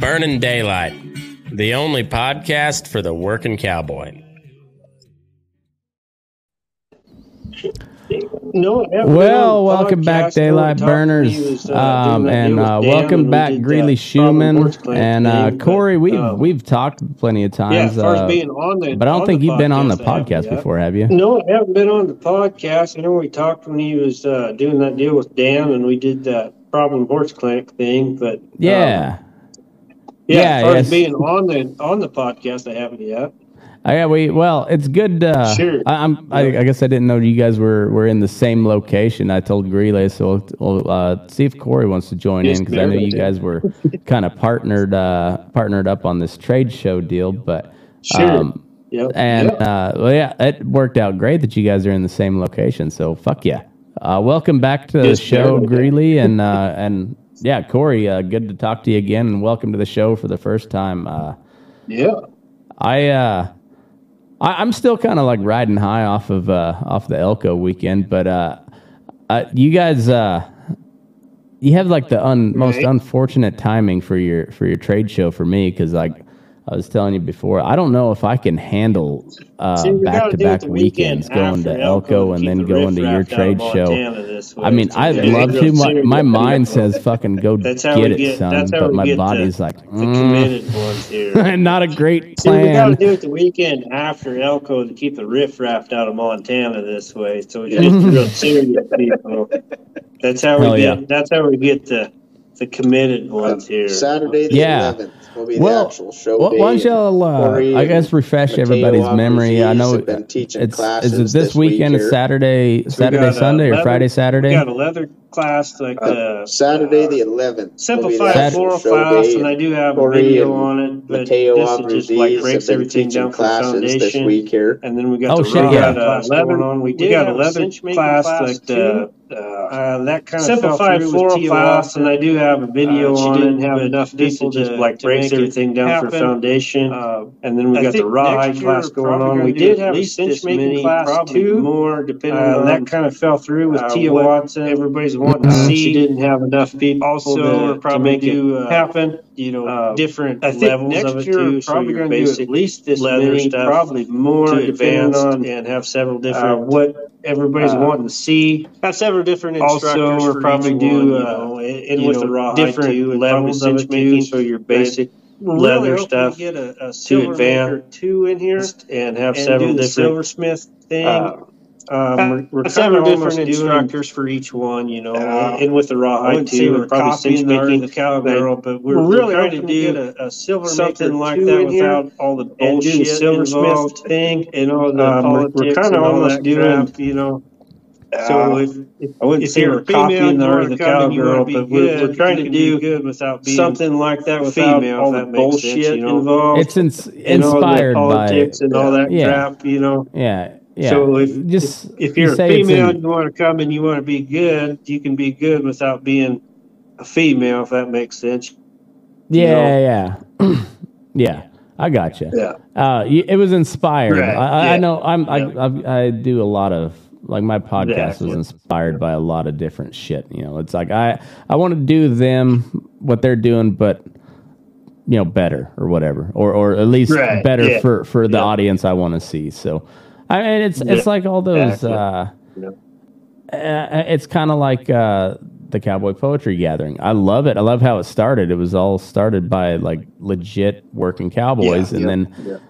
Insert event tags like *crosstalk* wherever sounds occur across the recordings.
Burning Daylight, the only podcast for the working cowboy. No, I haven't been Well, welcome back, Daylight we talked when Burners, was, uh, um, and uh, welcome and back, did Greeley that Schuman, and uh, thing, but, Cory. We've um, we've talked plenty of times, as far as uh, being on the, but I don't think you've been on the podcast, haven't podcast yet. before, have you? No, I haven't been on the podcast. I know we talked when he was uh, doing that deal with Dan, and we did that Problem Horse Clinic thing. But um, Yeah, yeah, Yeah, as far yes. as being on the on the podcast, I haven't yet. I, yeah. We well, it's good. Uh, Sure. I, I'm. I, I guess I didn't know you guys were were in the same location. I told Greeley, so we'll, we'll uh, see if Cory wants to join in because I know you guys were kind of partnered uh, partnered up on this trade show deal, but. Sure. Um, Yep. And Yep. uh, well, yeah, it worked out great that you guys are in the same location. So fuck yeah. Uh, welcome back to the show. Greeley, and uh, and yeah, Cory. Uh, good to talk to you again, and welcome to the show for the first time. Uh, yeah. I uh, I, I'm still kind of like riding high off of uh, off the Elko weekend, but uh, uh, you guys, uh, you have like the un, most unfortunate timing for your for your trade show for me because like I was telling you before, I don't know if I can handle uh, back-to-back the weekend weekends going to Elko and then the going to your riffraff out of trade show. Montana this way. I mean, I'd gotta love to. My, my mind says fucking go *laughs* That's how get we it, get. son, That's how but my body's the, like, the mm, committed ones here. *laughs* not a great See, we got to do it the weekend after Elko to keep the riffraff out of Montana this way. So we get real serious people. *laughs* That's how we Hell get. yeah. That's how we get the the committed ones here. Saturday the Yeah. 11th will be Well, the actual show Why day. why don't y'all, uh, Cory I guess, and refresh Mateo everybody's memory? I know have been teaching it's classes is it this, this weekend? week It's here. Saturday, Saturday, got, uh, Sunday, or leather- Friday, We got a leather class like Uh, the Saturday uh, the 11th. will be the simplified Sat- floral class, day, and I do have a Cory video and on it. But Mateo this is just Abruzzi like have breaks been everything teaching down from classes this foundation. week here. And then we got Oh, the shit, raw yeah. class leather- going on. We we did got have a a leather cinch making class class, like like the, the uh, that kind of simplified floral class, and I do have a video Uh, she on didn't it. have enough people just like to breaks everything down for foundation. Uh, and then we I got the rawhide class going on. We did have a cinch making class too. more, depending Uh, on that kind of fell through with uh, Tia Watson. Everybody's wanting to uh, see. she didn't have enough people Also, to, to make it uh, happen. You know, Uh, different I think levels next of it year too. so probably your going to do basic at least this leather many, stuff probably more, to advanced on and have several uh, different. what everybody's uh, wanting to see. have several different instructors Also, we're for probably each do one, you uh, know, and, with know, the raw different too, levels of it too. So your basic we're leather really stuff get a, a to advance two in here and have and several different silversmith thing. Um, we're, we're several several different different instructors instructors for each one, you know, Uh, and with the I rawhide wouldn't say too, we're probably cinch copying making. the cowgirl, but we're, we're we're really trying to do get a, a silver something maker like that in here all the bullshit the silversmith thing and all the Um, we're, politics we're kind and of all almost that doing, crap, you know. so Uh, if, if I wouldn't if say we're copying copying the, the, or or the the cowgirl, cowgirl, but but we're, we're, we're trying to do good without being something like that without female, all if the makes bullshit sense, you know. involved. It's ins- and all the inspired by politics and all that Yeah. crap, you know. yeah, yeah. So if just if you you're a female and you want to come and you want to be good, you can be good without being a female, if that makes sense. yeah, yeah, *clears throat* yeah. I got you. Yeah. Uh, it was inspired. Right, I, I, I know. I'm. I, Yeah. I, I do a lot of like my podcast Exactly. was inspired by a lot of different shit. You know, it's like I I want to do them what they're doing, but you know, better or whatever, or or at least Right, better yeah. for for the Yeah. audience I want to see. So, I mean, it's Yeah, it's like all those. Uh, uh, it's kind of like uh, the Cowboy Poetry Gathering. I love it. I love how it started. It was all started by like legit working cowboys, and then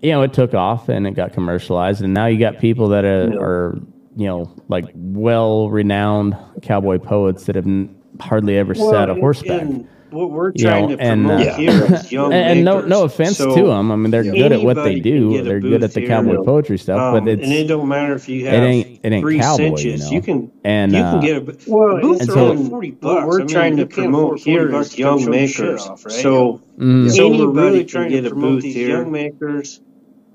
you know it took off and it got commercialized, and now you got people that are, are you know like well renowned cowboy poets that have n- hardly ever sat a horseback. and what we're You trying know, to and, promote uh, here is *laughs* young and, and no makers. no offense So, to them. I mean, they're good at what they do. They're good at the here. cowboy poetry stuff, Um, but it's and it don't matter if you it have ain't it ain't three cowboy, cinches. you know. can and you uh, can get a Well, booths and so- only forty bucks. What we're I mean, trying to promote afford 40 bucks is young show your shit makers. off, right? So, mm, So we're Anybody really can trying get to a promote booth here. young makers.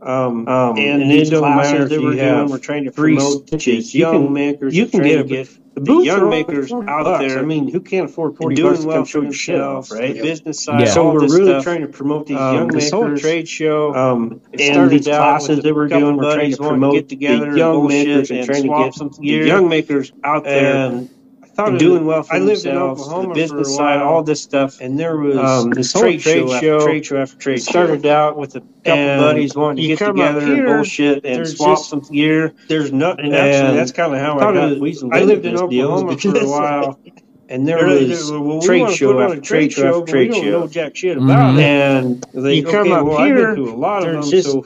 Um, Um, and, and, it it don't don't matter matter if that we're you doing. have We're trying to three promote cinches. You young can- makers. you can get a- get the the young makers out bucks. there. I mean, who can't afford 40 doing bucks to well come for show your shit themselves, right? right? Business side. Yeah. So all we're this really stuff. trying to promote these Um, young this whole makers. trade show, Um, it and started these classes that we're doing, we're trying to wanting to promote get together the young makers and and trying to get some the gear. young makers out there And I thought doing well for I lived in themselves, Oklahoma the for business a side, all this stuff. and there was Um, this trade, trade show, show. trade show after trade show. started out with a couple buddies wanting to get together here, and bullshit and swap just- some gear. There's nothing. Actually, that's kind of how I thought got weaseled I lived in Oklahoma for a while. *laughs* and there was well, we trade show put on a after trade show after trade we don't show. know jack shit about it. And They you come okay, up well, I've here, been to a lot of them, just so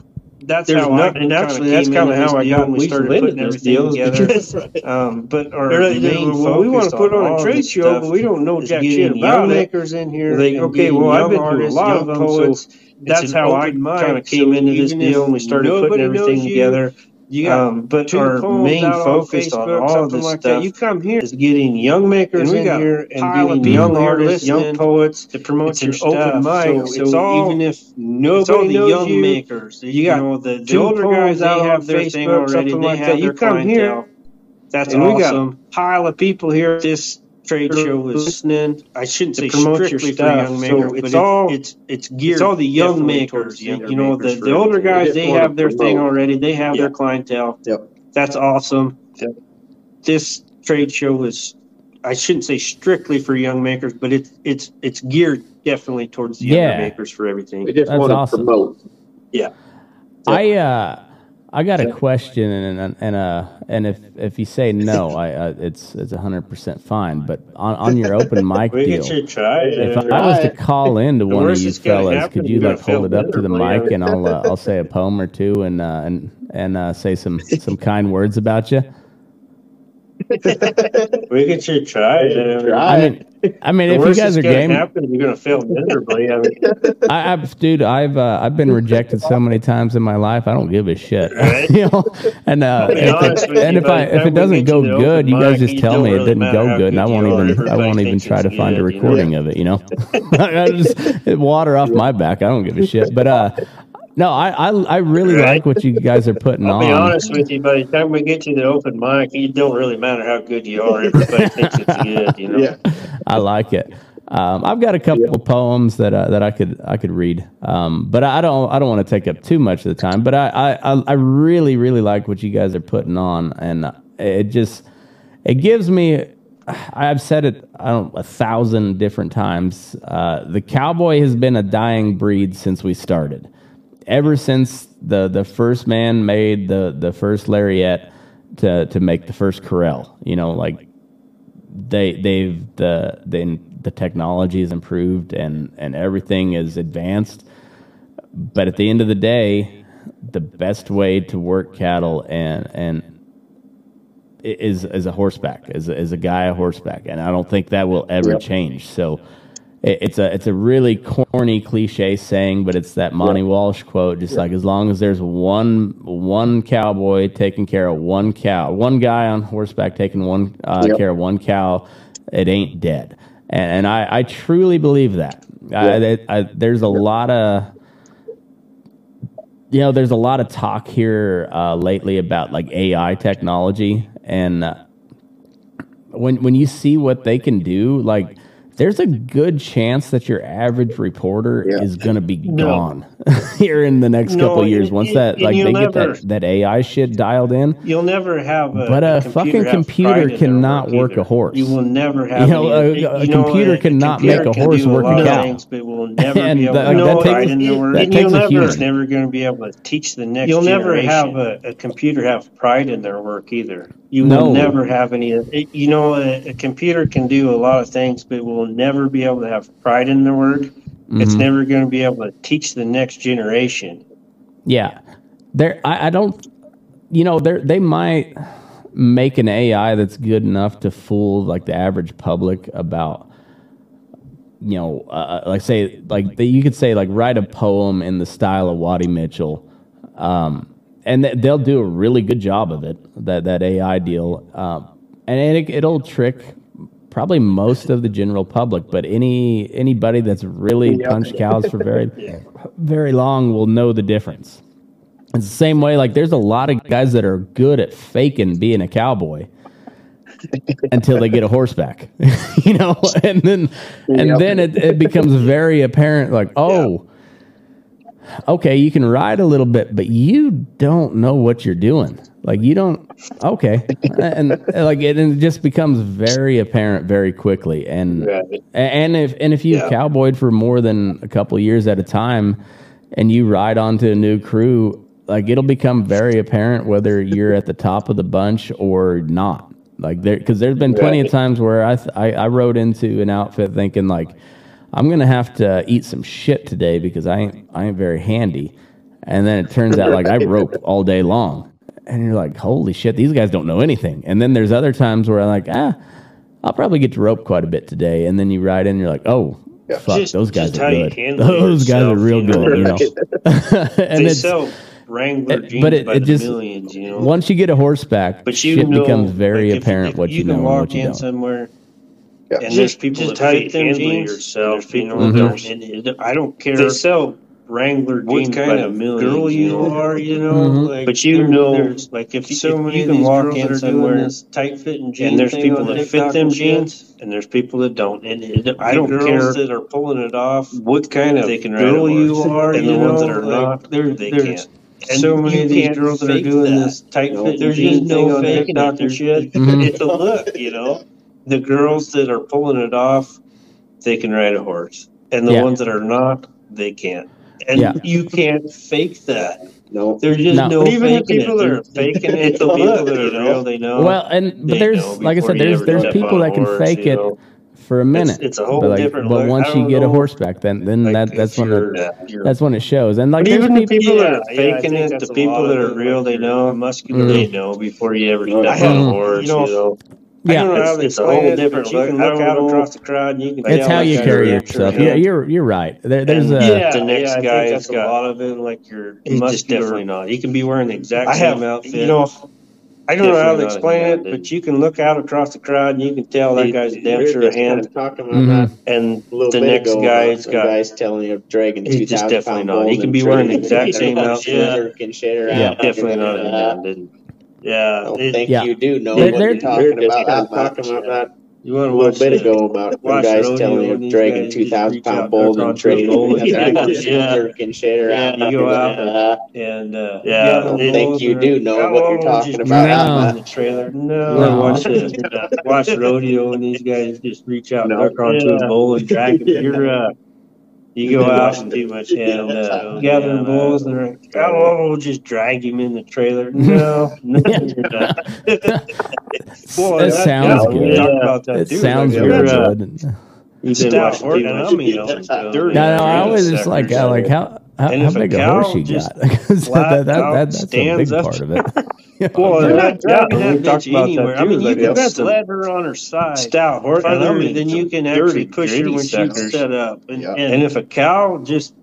that's there's how nothing. I And actually, that's kind of how I got we started putting this everything deal. together. *laughs* um, but our main well, we want to put on a trade show, but we don't know jack shit young about it. makers in here. Like, okay, well, I've young been to a lot of them, so poets. That's how I kind of came into this deal, and we started putting everything together. You got Um, but our main out on focus on all of this like stuff that. You come here, is getting young makers in got here and getting young artists, young poets to promote it's your stuff. open mic. So, So, all even if nobody the knows young you, makers. you got know the, the older guys. They have their thing Facebook, already. something They like have that. their You come here, clientele. That's and we got awesome. pile of people here. this trade show is listening. I shouldn't say promote your strictly for stuff. young So makers, it's but all- it's it's geared. It's all the young makers. You, younger you know, makers the, the older guys, they have their thing already. They have Yeah. their clientele. Yep. That's awesome. Yep. This trade show is, I shouldn't say strictly for young makers, but it's it's it's geared definitely towards the Yeah. younger makers for everything. We just That's want to awesome. promote. I uh I got a question and and, and uh and if if you say no, *laughs* I uh, it's it's hundred percent fine. But on, on your open *laughs* mic We deal, should try it. if I was to call *laughs* in to one of you fellas, could you like hold it up to the mic and I'll uh, I'll say a poem or two and uh, and and uh, say some some kind words about you. We should try it. I mean, Try. I mean, I mean, the if you guys are game, happen, you're gonna fail miserably. I mean, I, I've, dude, I've uh, I've been rejected so many times in my life. I don't give a shit, Right. *laughs* you know. And uh, if it, with you, and if I if it doesn't go good, you guys just tell me it didn't go good, and I won't even I won't even try to find a good, you know? recording of it. You know, *laughs* I just water off my back. I don't give a shit. But uh, no, I I, I really Right. like what you guys are putting I'll on. be honest with you. By the time we get to the open mic, it don't really matter how good you are. Everybody thinks it's good. You know. Yeah. I like it. Um, I've got a couple of poems that uh, that I could I could read, um, but I don't I don't want to take up too much of the time. But I, I I- I really really like what you guys are putting on, and it just it gives me. I've said it I don't a thousand different times. Uh, the cowboy has been a dying breed since we started. Ever since the the first man made the the first lariat to to make the first corral, you know, like they they've the the the technology is improved and and everything is advanced. But at the end of the day the best way to work cattle and and is is a horseback is a, is a guy a horseback. And I don't think that will ever change. So it, it's a it's a really corny cliche saying but it's that Monte Walsh quote just like as long as there's one one cowboy taking care of one cow one guy on horseback taking one uh, Yep. care of one cow it ain't dead. And, and I, I truly believe that. I, that- I, there's a lot of you know there's a lot of talk here uh, lately about like AI technology. And uh, when when you see what they can do like there's a good chance that your average reporter Yeah. is going to be gone *laughs* here in the next No, couple of years once that like you'll they get that, that AI shit dialed in You'll never have a. But a computer fucking computer pride in their cannot work work a horse. You will never have. You know, any- a- a you know, computer cannot computer make a horse work a cow. Things, but will never *laughs* And be able that- to that takes- pride in that And takes a never, human. it's never going to be able to teach the next. You'll never have a, a computer have pride in their work either. You No. will never have any. it- You know, a, a computer can do a lot of things, but will never be able to have pride in their work. It's Mhm. never going to be able to teach the next generation. Yeah, there. I, I don't. You know, they they might make an AI that's good enough to fool like the average public about you know, uh, like say, like the, you could say, like write a poem in the style of Waddie Mitchell, um, and they'll do a really good job of it. That that AI deal, um, and it, it'll trick probably most of the general public, but any anybody that's really punched cows for very *laughs* very long will know the difference. It's the same way. Like there's a lot of guys that are good at faking being a cowboy *laughs* until they get a horseback, *laughs* you know, and then and Yep. then it, it becomes very apparent. Like oh. Okay, you can ride a little bit, but you don't know what you're doing. Like you don't. Okay, and like it, and it just becomes very apparent very quickly. And Right. and if and if you've Yeah. cowboyed for more than a couple years at a time, and you ride onto a new crew, like it'll become very apparent whether you're at the top of the bunch or not. Like there, because there's been plenty of times where I, th- I I rode into an outfit thinking like, I'm gonna have to eat some shit today because I ain't I ain't very handy, and then it turns out like I *laughs* rope all day long, and you're like, holy shit, these guys don't know anything. And then there's other times where I'm like, ah, I'll probably get to rope quite a bit today, and then you ride in, and you're like, oh. Fuck, Just- those guys are good. *laughs* Those guys are real you know? good, you know. *laughs* and they it's sell Wrangler jeans but it- by it the just- millions, you know. once you get a horseback, but you shit know, becomes very like, apparent what you, know can and walk what you in don't. somewhere Yeah. and there's people just that how fit you them handle jeans, yourself, and people you that know. don't. And it- I don't care. They sell Wrangler what jeans kind by the of millions, girl you you are, you know. Mhm. Like, But you there- know, there's like if, so if many you of can these walk girls in that are doing somewhere this tight fitting jeans and there's people that fit them and shit. jeans, and there's people that don't. And it, I don't girls care that are pulling it off. what kind of they can girl you are, and you the know, ones that are like, not, there, they there's can't. And so many of these girls that are doing that. this tight No, fit there's jean just thing no on faking TikTok it. and shit. Mhm. It's a look, you know. The girls that are pulling it off, they can ride a horse, and the Yeah. ones that are not, they can't. And Yeah. you can't fake that. No. There's just No. no, But even the people it. that are faking it, it's the a people that are real, they know. Well, and but there's like I said, there's there's people that can horse, fake it know. for a minute. it's a whole but, like, different but look. once you don't get a know. horseback, then then Like, that that's when it, that's when it shows. And like But even the people, people that are Yeah, yeah, faking it, the people that are real, they know. muscular. Mm. They know before you ever mm. step I on a mm. horse. you know, you know. I don't know yeah, it's- it's a whole different but you look. can look out across the crowd and you can it's how you carry yourself. Yeah, you're you're right. There, there's And- a yeah, the next yeah, I guy's think that's got- a lot of it, like your He's just muscular. definitely not. He can be wearing the exact I same outfit. you know, I don't know how to explain it, but you can look out across the crowd and you can tell that guy's We damn were sure a hand. talking about Mhm. and the next ago. guy's about got. the guy's telling you dragging He's just definitely not. He can be wearing the exact same outfit. jerking shit around. Yeah. Definitely not a man. Didn't. Yeah, I don't it- think Yeah. you do know There- what there- you're talking We're about. I was talking about that you a want to little bit it. ago about some watch guys rodeo telling you and these dragging guys two just thousand reach pound out bulls their and country trading bull and Yeah. shit around. Yeah, you go out Uh, and uh, Yeah, I don't think you do know what you're talking about. No. in the trailer. No. You want to No. watch it? *laughs* watch rodeo and these guys just reach out, No. duck onto Yeah. a bull and drag him. You're uh, you go *laughs* out and too much *laughs* and NFR, uh, so, gathering yeah, bulls, and they're like, "Oh, we'll just drag him in the trailer." *laughs* No, no, you're not. Boy, That that- sounds yeah, we good. talked about that it too. sounds like, real you're, uh. You've Stout been watching horse, too and much. I mean, Yeah. it's, uh, Dirty. No, no, I Yeah, always just like, uh, like how how, And how if a big a cow horse you just got? 'Cause *laughs* flat that, that, out that, that's a big stands up- part of it. *laughs* *laughs* Well, They're they're not not dragging dragging that that bitch bitch anywhere. anywhere. I mean, you can that's sled her on her side. stout horse. Farther I mean, than you can actually push her gritty when she's set up. And, Yeah. and if a cow just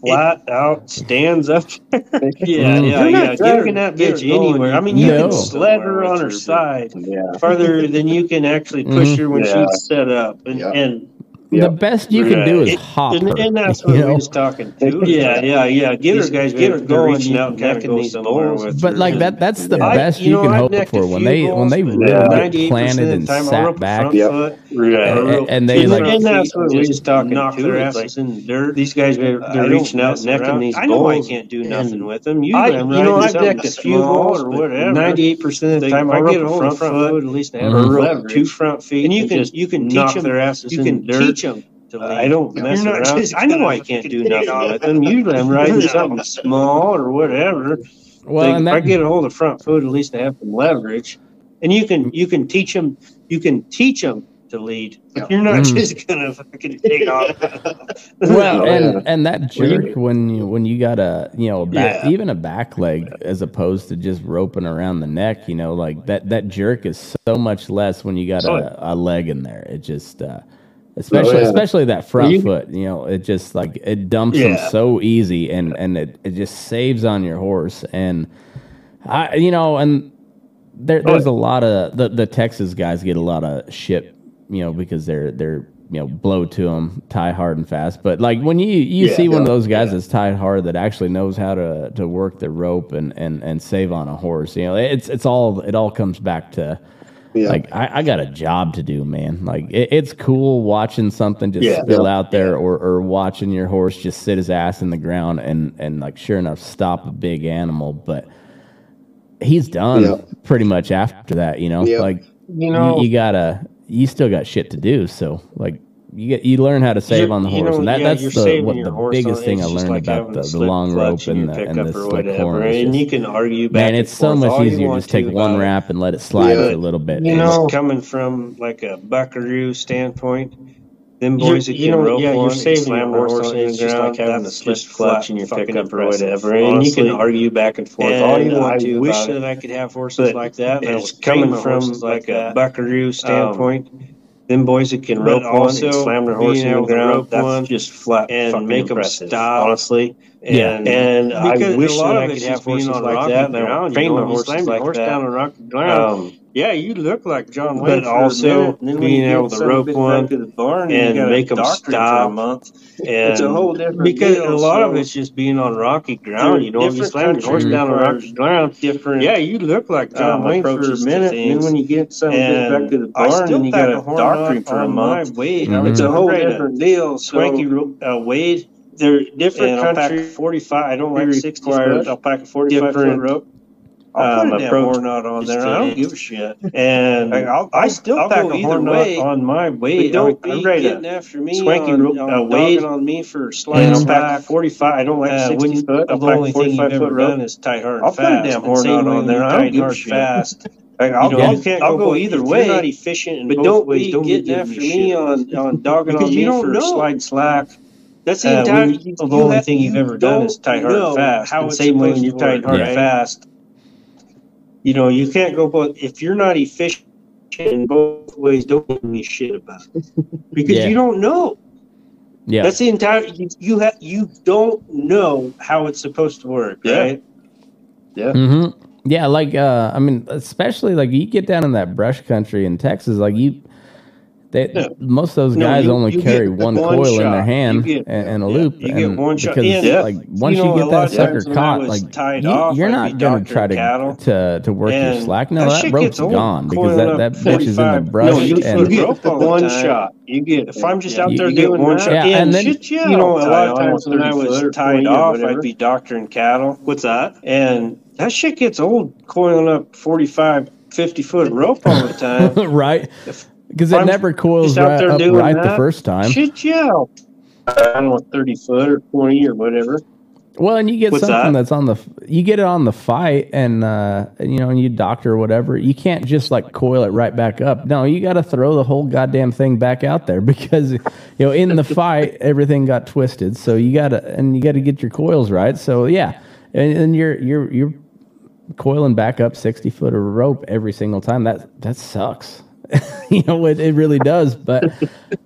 flat out stands up, yeah, yeah, You're not yeah, dragging get that bitch anywhere. I mean, you No. can sled her on her side Yeah. farther than you can actually push Mhm. her when Yeah. she's set up. And, Yeah. and The best you can do is It- hop her. and, and that's what we was talking to. Yeah, yeah, yeah. Get These her, guys get her they're going. reaching You out and can necking go these somewhere with But her. like that, that's the I- best you you, know, can I've hope for when they when they bulls, really but get 98% planted and the time sat back. front Yep. Right. And- and they, and, like- and that's what we was talking knock to. their asses in the dirt. These guys they're reaching out mess necking around. these I know I can't do nothing with them. I, Usually you know, I've decked a few small bulls, or but whatever. ninety-eight percent of the time I I get a a front foot, foot, at least to have or a rope leverage. two front feet, And you can you can knock teach them. their asses You in can the dirt. Teach them to lead. I don't mess You're not around. just I know I can't do nothing with them. Usually I'm riding *laughs* something small or whatever. Well, Like, and if I that, get a hold of front foot, at least I have some leverage. And you can you can teach them you can teach them to lead. You're not Mm. just gonna fucking take off. *laughs* well, Oh, *laughs* and and that Well, you- jerk when you when you got a you know a back Yeah. even a back leg as opposed to just roping around the neck, you know, like that that jerk is so much less when you got Oh, a, a leg in there. It just uh, especially oh, yeah. especially that front you, foot. You know, it just like it dumps yeah. them so easy, and and it, it just saves on your horse. And I, you know, and there, there's a lot of the the Texas guys get a lot of shit, you know, because they're they're you know blow to them, tie hard and fast. But like when you you yeah, see one of those guys that's tied hard that actually knows how to to work the rope and and and save on a horse, you know, it's it's all it all comes back to yeah. Like I, I, got a job to do, man. Like it, it's cool watching something just yeah, spill yeah, out there, or or watching your horse just sit his ass in the ground and and like sure enough stop a big animal, but he's done pretty much after that. You know, like you know you, you gotta you still got shit to do. So like you get, you learn how to save you're, on the horse, know, and that, yeah, that's the, what, the biggest thing I learned like about the, the long rope and, the, and the slick and you can argue back. Man, it's so much easier just take one uh, wrap and let it slide yeah, a little bit. You know, coming from like a buckaroo standpoint, them boys that you know, rope yeah, on, you're saving your horse, horse on the ground. Just like having the slip clutch in your pickup or whatever, and you can argue back and forth. All you want to. I wish that I could have horses like that. It's coming from like a buckaroo um, standpoint them boys that can rope rope one and slam their horse being the ground, that's one just flat and fucking make them stop. honestly. Yeah. And, and I wish that I could have horses like that, and I ground, you slam your horse down on rock ground, Um, yeah, you look like John Wayne. But also being able to rope one and, and make them stop. a month. And it's a whole different because deal, a lot so of it's just being on rocky ground. You know, if you slam your horse down on rocky ground, different. Yeah, you look like um, John um, Wayne for a minute. And then when you get some back to the barn, and you got a doctrine for a month. Wade. Mm-hmm. It's a whole different deal. Swanky uh, Wade they're different country. 45. I don't like sixty. I'll pack a 45 different rope. I'll put um, a damn horn knot on there. I don't give a shit. And I'll, i still I'll pack a horn knot on my way. Don't I'm, be I'm ready getting after me. Swanky on, rope, uh, weight on me for sliding. I'll pack 45. I don't like uh, 60 you, foot. I'll you've ever done Is tight, hard, I'll fast. put a damn horn knot on there. I don't give a shit. Like, I'll, you know, I'll, I'll, go, go either way. You're not efficient, but don't ways, be don't getting after me, on on dogging on me for know. slide slack. That's the uh, entire. the only thing you've ever done is tight hard fast. How and same way when you're tight hard yeah. fast, you know, you can't go both. If you're not efficient in both ways, don't give me shit about it *laughs* because yeah. you don't know. Yeah, that's the entire. You, you have you don't know how it's supposed to work, yeah. right? Yeah. Mm-hmm. Yeah, like uh, I mean, especially like you get down in that brush country in Texas, like you they. Most of those no, guys you, only you carry one, one, coil shot. in their hand get, and, and, a yeah, loop. You and get one shot. Because yeah, like once you, know, get that sucker caught, like you, are not going to try to, to to work your slack. No, that, rope's gone because that, that bitch is in the brush. And you get one shot. You get if I'm just out there doing one shot. Yeah, and then you know a lot of times when I was tied off, I'd be doctoring cattle. What's that? And that shit gets old coiling up 45 50 foot rope all the time right if, because it I'm never coils right, up right the first time. Shit, yeah. I don't know, 30 foot or 20 or whatever. Well, and you get What's something that? that's on the you get it on the fight, and uh, you know, and you doctor whatever. You can't just like coil it right back up. No, you got to throw the whole goddamn thing back out there *laughs* because you know in the fight *laughs* everything got twisted. So you gotta and you got to get your coils right. So yeah, and, and you're you're you're coiling back up sixty foot of rope every single time. That that sucks. *laughs* you know, it, it really does. But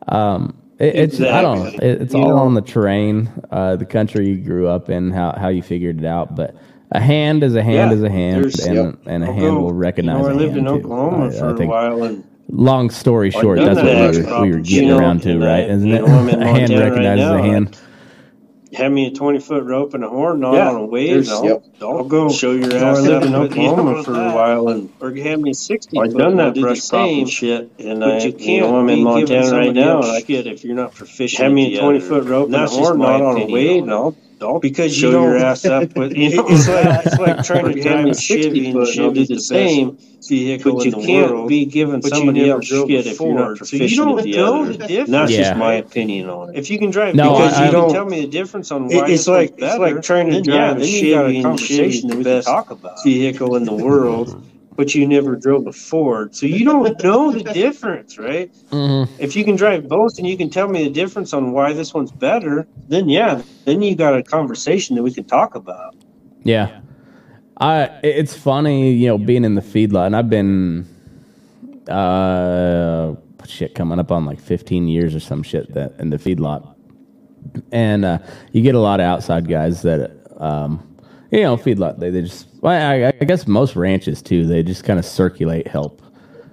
um, it, it's exactly. I don't it, it's you all know. on the terrain, uh, the country you grew up in, how how you figured it out. But a hand is a hand yeah, is a hand, and, yep. and a Although, hand will recognize. You know, I lived in Oklahoma too. for a while and. Long story short, that's that what we were, we were, getting around to, right? Isn't it? *laughs* a hand recognizes right now, a hand. Have me a 20 foot rope and a horn on, yeah. on a wave. I'll, yep. I'll, go show your ass I lived in Oklahoma for a while. and Or have me 60 I've done that brush popping shit. And but I, you can't you know, I'm in Montana right now. And I get if you're not proficient. have me a 20 foot rope and a horn on, on a wave. And I'll don't because show you your ass up with you *laughs* know, it's, like, it's like trying to drive a Chevy and Chevy's the same vehicle but you can't world, be given somebody else shit if you're not proficient so you don't know other. The difference. That's yeah. just my opinion on it. If you can drive, no, because I, you I don't, tell me the difference on why it's like better, it's like trying to drive yeah, a Chevy and Chevy the best talk about. vehicle in the world. Mm-hmm but you never drove a Ford, so you don't *laughs* know the difference, right? Mm-hmm. If you can drive both and you can tell me the difference on why this one's better, then yeah, then you got a conversation that we can talk about. Yeah, I. It's funny, you know, being in the feedlot, and I've been, uh, shit, coming up on like 15 years or some shit that in the feedlot, and uh, you get a lot of outside guys that, um, you know, feedlot they they just well, I, I guess most ranches too they just kind of circulate help.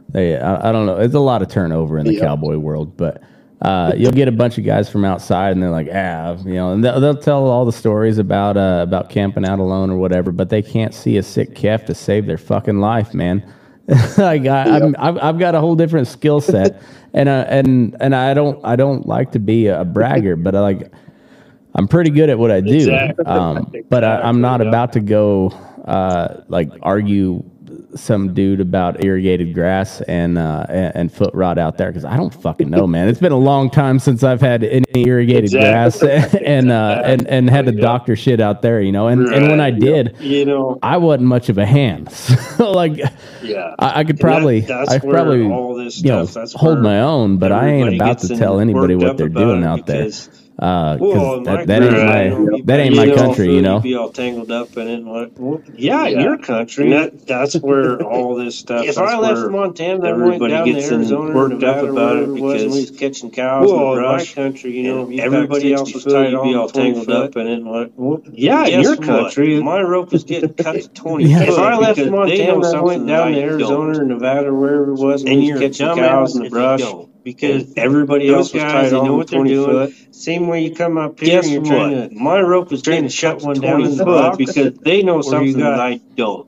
They I, I don't know it's a lot of turnover in the Yeah. cowboy world, but. Uh, you'll get a bunch of guys from outside, and they're like, "Ah, you know," and they'll, they'll tell all the stories about uh, about camping out alone or whatever, but they can't see a sick calf to save their fucking life, man. *laughs* like I, I'm, I've, I've got a whole different skill set, *laughs* and uh, and and I don't I don't like to be a bragger, but I like I'm pretty good at what I do. Exactly. Um, *laughs* but I, I'm not about to go uh, like argue some dude about irrigated grass and uh, and, foot rot out there because I don't fucking know, man. It's been a long time since I've had any irrigated Exactly. grass *laughs* and uh, and and had to doctor shit out there, you know. And and when I did, You know, I wasn't much of a hand. *laughs* So like yeah. I, I could And that- probably I could probably all this you know hold my own, but I ain't about to tell anybody what they're doing out there. Because- Uh, 'cause Well, that, that ain't my you that ain't you my know, country, you You'd know. be all tangled up in it. and Like, well, yeah, Yeah. your country. That, that's *laughs* where all this stuff. if that's I left where Montana, I went everybody down gets to in Arizona, worked up about it whatever was, and because- we was catching cows Well, in in the my brush. country, you know, and everybody everybody else else was was tied tied on be all tangled foot. up in it. And like, well, Yeah, guess your what? country. My rope was getting *laughs* cut to twenty. Yeah. If I left Because they Montana, I went down to Arizona or Nevada wherever it was, and, And we you're was catching cows in the brush. Don't. Because everybody else was guys, tied they on know what they're 20 doing. foot. Same way you come up here Guess and you're what? trying to. My rope is trying to shut one down in the box because they know something that I don't.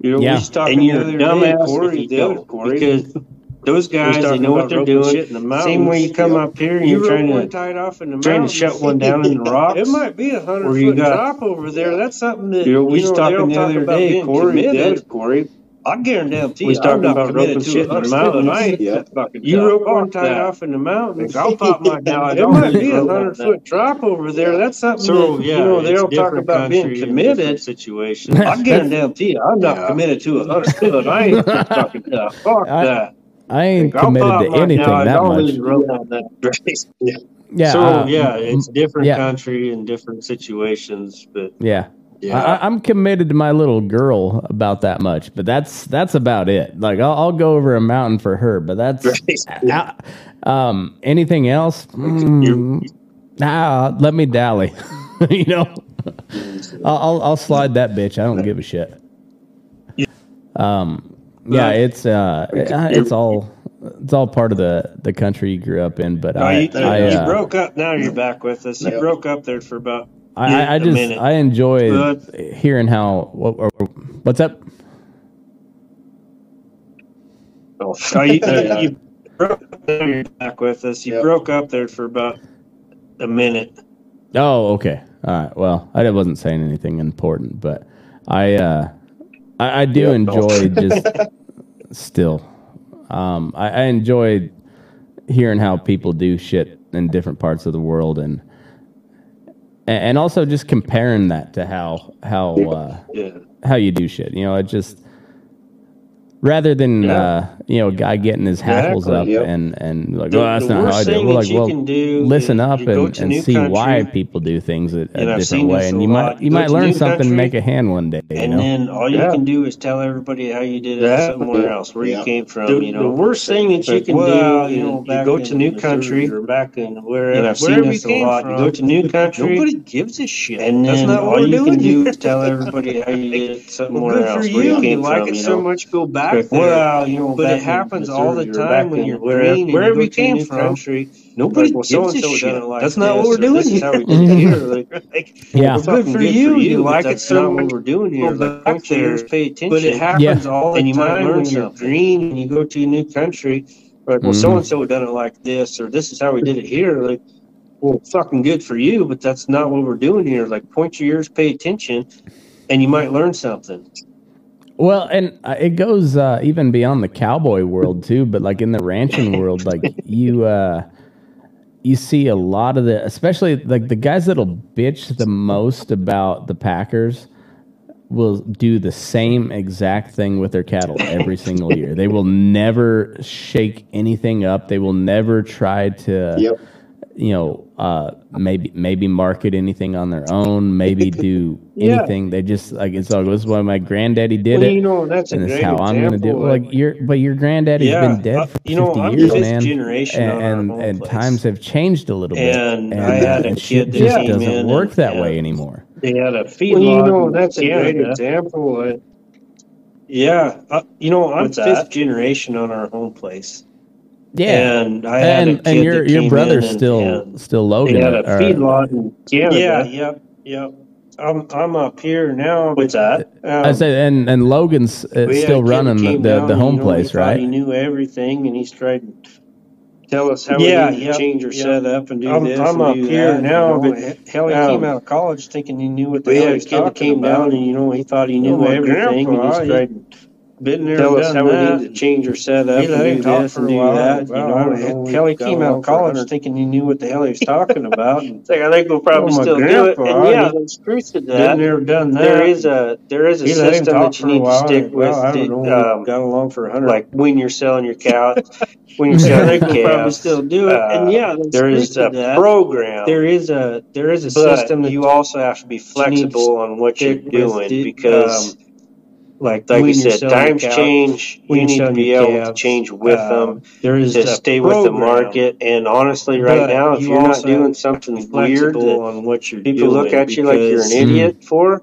You know, Yeah. we talking And the you're a other dumbass day, if Cory, you the other don't, Cory, because *laughs* those guys, they know what they're doing. shit in the mountains. Same way you come Yeah. up here and You you're trying to tied off in the trying to shut one down in *laughs* the rocks. It might be a hundred Or you foot got- drop over there. That's something that You know, we you was know, they talking the other day, Cory, the Cory. I guarantee We was you, talking I'm not about committed roping to shit it. in the Understood, mountains. I ain't Yeah. fucking You dumb. rope one Fuck tied off in the mountains. I'll *laughs* pop my down. It might be a hundred foot drop over there. That's something So that, yeah, you know, they don't talk about being country and committed. different situations. I guarantee you, I'm not Yeah. committed to a hundred *laughs* foot. I ain't fucking tough. Fuck I- that. I ain't I'll committed to anything down. that I'll much. lose on that. *laughs* Yeah, so uh, yeah, it's different yeah. country and different situations, but yeah. Yeah, I, I'm committed to my little girl about that much, but that's that's about it. Like I'll, I'll go over a mountain for her, but that's *laughs* uh, um, anything else. Mm, nah, let me dally. *laughs* you know, *laughs* I'll, I'll I'll slide that bitch. I don't give a shit. Um, yeah, it's uh, it's all it's all part of the the country you grew up in. But No, I you, I, you uh, broke up. Now you're back with us. You Yeah. broke up there for about. I, I, I a just minute. I enjoy But- hearing how what, or, what's up. Oh, *laughs* you, you broke you're back with us. You Yep. broke up there for about a minute. Oh, okay. All right. Well, I wasn't saying anything important, but I uh, I, I do Yeah, no. enjoy just still. Um, I, I enjoy hearing how people do shit in different parts of the world, and and also just comparing that to how how uh, Yeah. how you do shit. You know, it just rather than Yeah. uh, you know a guy getting his hackles Exactly, up yep. and and like, The- oh, that's not how I do. it." thing Well, like, well, do listen up and, and new see why people do things uh, a, a and different way, and you lot. might You you go might learn something, country, make a hand one day. You And know? then all you Yeah. can do is tell everybody how you did it Yeah. somewhere else, where Yeah. you came from. the, you know, the worst thing that you can well, do, you you know, know, you go to new country, or back in wherever, and I've seen this you a came lot. From, You go to new *laughs* country, Nobody gives a shit. and That's then not what all we're you can do here. is tell *laughs* everybody how you did it somewhere else, where you. you came You like from. it so much. Go back well, you know, but back it in happens all the time when you're wherever- green and wherever you you go to a came new from. country. nobody Like, well, gives a shit. it like That's not what we're doing this is *laughs* here. we did it here. Like, like, Yeah. well, Good for good you. for You you. like but it so not what much. we're doing here. Go Like, back point your ears, there. pay attention. But it happens Yeah. all the and you might time learn when something. you're green and you go to a new country. Like, well, Mhm. so and so done it like this, or this is how we did it here. Like, well, fucking good for you, but that's not what we're doing here. Like, point your ears, pay attention, and you might learn something. Well, and uh, it goes uh, even beyond the cowboy world too. But like in the ranching world, like you uh, you see a lot of the, especially like the guys that'll bitch the most about the Packers will do the same exact thing with their cattle every single year. They will never shake anything up. They will never try to Yep. You know, uh, maybe maybe market anything on their own, maybe *laughs* do Yeah. anything. They just like it's all this is why my granddaddy did Well, it, you know, that's a and it's great how I'm gonna do it. example. Like your but your granddaddy's Yeah, been dead uh, for you know, 50 I'm years, man. generation and on and, and times have changed a little bit, And and, I had uh, a kid shit that just came doesn't in work and- that way anymore. They had a feedlot. Well, you know, that's a great example. Uh, Yeah, uh, you know, I'm What's fifth that? generation on our home place. Yeah, and I had a and kid and your your came brother's and- still and still they Logan. had a or- feedlot in Canada. Yeah, yep, yep. I'm I'm up here now. What's that? Um, I said, and and Logan's uh, we had a still running the, the, the home place, he right? He knew everything, and he's tried to Tell us how Yeah, we need yep, to change our yep. setup and do I'm, this. I'm up here that, now, but hell, he um, came out of college thinking he knew what the we hell had he a was kid that talking came about, down and you know he thought he knew Oh, my everything, and grandpa, he's he- tried been there Tell and us done how that. we need to change our setup He let and him do talk this for and a do while. that. Well, you I know, know. he got came out of for college 100 thinking he knew what the hell he was talking about. And *laughs* It's like, I think we'll probably Oh, my still do it. grandpa, And yeah, he- there's truth to been that. there, done that. There is a there is a he let him system talk that you for a need to while, stick and, with. I don't know. um, got along for a hundred. like when you're selling your cow, *laughs* when you're I selling think your we'll probably calves, still do it. uh, and yeah, there's there truth is to a that. program. There is a there is a but system that you also have to be flexible on what you're stick with doing the, because, um, like like when you said, times cows, change. You need to be your able to change with um, them There is to a stay with the market. And honestly, right but now, if you you're not doing something weird that on what you're people look at you like you're an because, idiot for,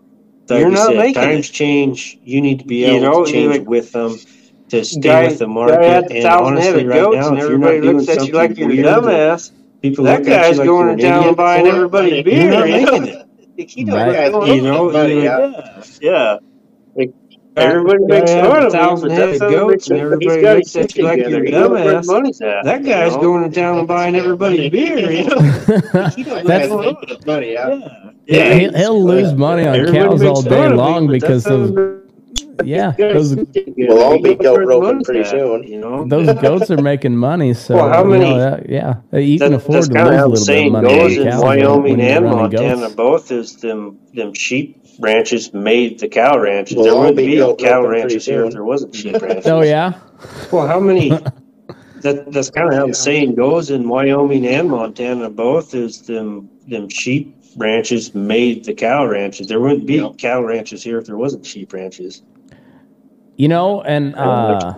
like you're you not said, making times it. change. You need to be You able know, to change like, with them to stay guy, with the market. and honestly, right now, and if you're not everybody doing looks at you like something you're a weird, dumbass. people That look at guy's you like going you're an down idiot and buying for, everybody's you're not *laughs* you know? making it. He knows Right. what's going You on. know, Buddy, you- yeah. Yeah. Like, everybody makes had fun a of him, thousand but head that's of not goats, and everybody got looks his at you like you're a together. He knows where his dumbass. money's at, That you guy's know? going to town and buying everybody's beer. You *laughs* know? *laughs* That's That's making his money out. Yeah. he'll, he'll lose money on Everybody cows all day of me, long because *laughs* that's those how- yeah those We'll all be He knows goat roping pretty soon. You know? those goats are making money. So Well, how you many- know, that- yeah, you can That, afford to kind lose of a little bit of saying money goes on in cows when- Wyoming when you're and Montana. Both is them them sheep ranches made the cow ranches. We'll there wouldn't be be goat cow ranches here if there wasn't sheep *laughs* ranches. Oh yeah, Well, how many? *laughs* That that's kind of how the saying goes in Wyoming and Montana. Both is them them sheep ranches made the cow ranches. There wouldn't be Yep. cow ranches here if there wasn't sheep ranches. you know, and uh,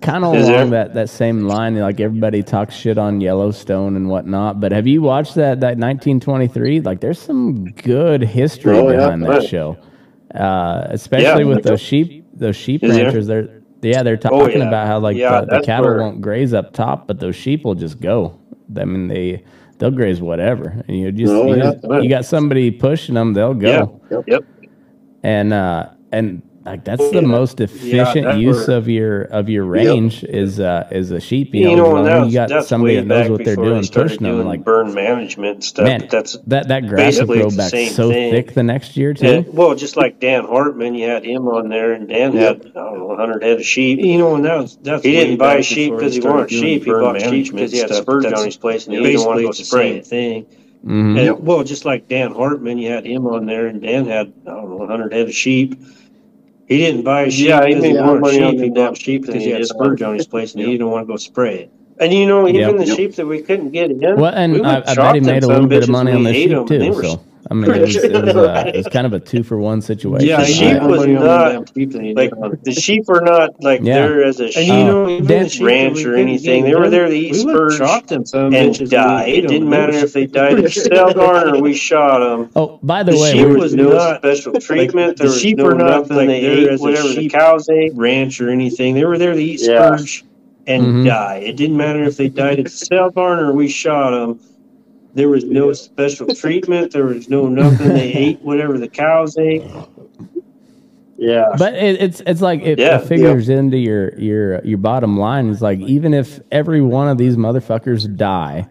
kind of along that that same line, like everybody talks shit on Yellowstone and whatnot. But have you watched that that 1923? Like, there's some good history Oh, yeah. behind that Right. show, uh, especially Yeah. with those sheep those sheep Is there? ranchers. They're yeah, they're Oh, talking yeah. about how like Yeah, the, the cattle where- won't graze up top, but those sheep will just go. I mean, they they'll graze whatever, and you just, Oh, you, yeah. you got somebody pushing them, they'll go Yeah. Yep. and uh and like that's the most efficient that's use where- of your of your range is uh is a sheep you You know, know, as and long as that's, you got somebody that knows what they're doing they pushing them like burn management stuff. man that's that that grass will basically grow the back same so thing. thick the next year too and, well, just like Dan Hartman, you had him on there, and Dan had I don't know 100 head of sheep. You know, and that was that's He didn't buy back sheep before because he wanted doing sheep. He burn bought sheep management because he had stuff. spurge on his place, and he didn't want basically to go it's the spray same it. thing. Mhm. And, well, just like Dan Hartman, you had him on there, and Dan had I don't know 100 head of sheep. He didn't buy sheep Yeah, he because made he more wanted money on sheep. the He damn sheep because he he had did spurge on- on his place, and Yep. he didn't want to go spray it. And you know, even Yep. the Yep. sheep that we couldn't get in, well and we I, went I shot bet he them made a little bit of money on we the ate sheep 'em, they too were so I mean it was, it was, uh, *laughs* it was kind of a two for one situation Yeah, The sheep made was not- the damn sheep than he like the sheep are not like Yeah. there as a And sheep you know, the sheep ranch or anything. They were there to eat we spurge shot them some and bitches die. we ate It 'em, didn't matter if they died of cell garn or we shot them. oh by the The way sheep was no not- special *laughs* treatment. the there was sheep no are not nothing. like They there ate as a whatever the sheep cows ate. ranch or anything. They were there to eat Yeah. spurge and Mhm. die. It didn't matter if they died at the sale barn or we shot them. There was no special treatment. There was no nothing. They *laughs* ate whatever the cows ate. Yeah. But it, it's it's like it, Yeah, it figures into your your uh, your bottom line. It's like even if every one of these motherfuckers die,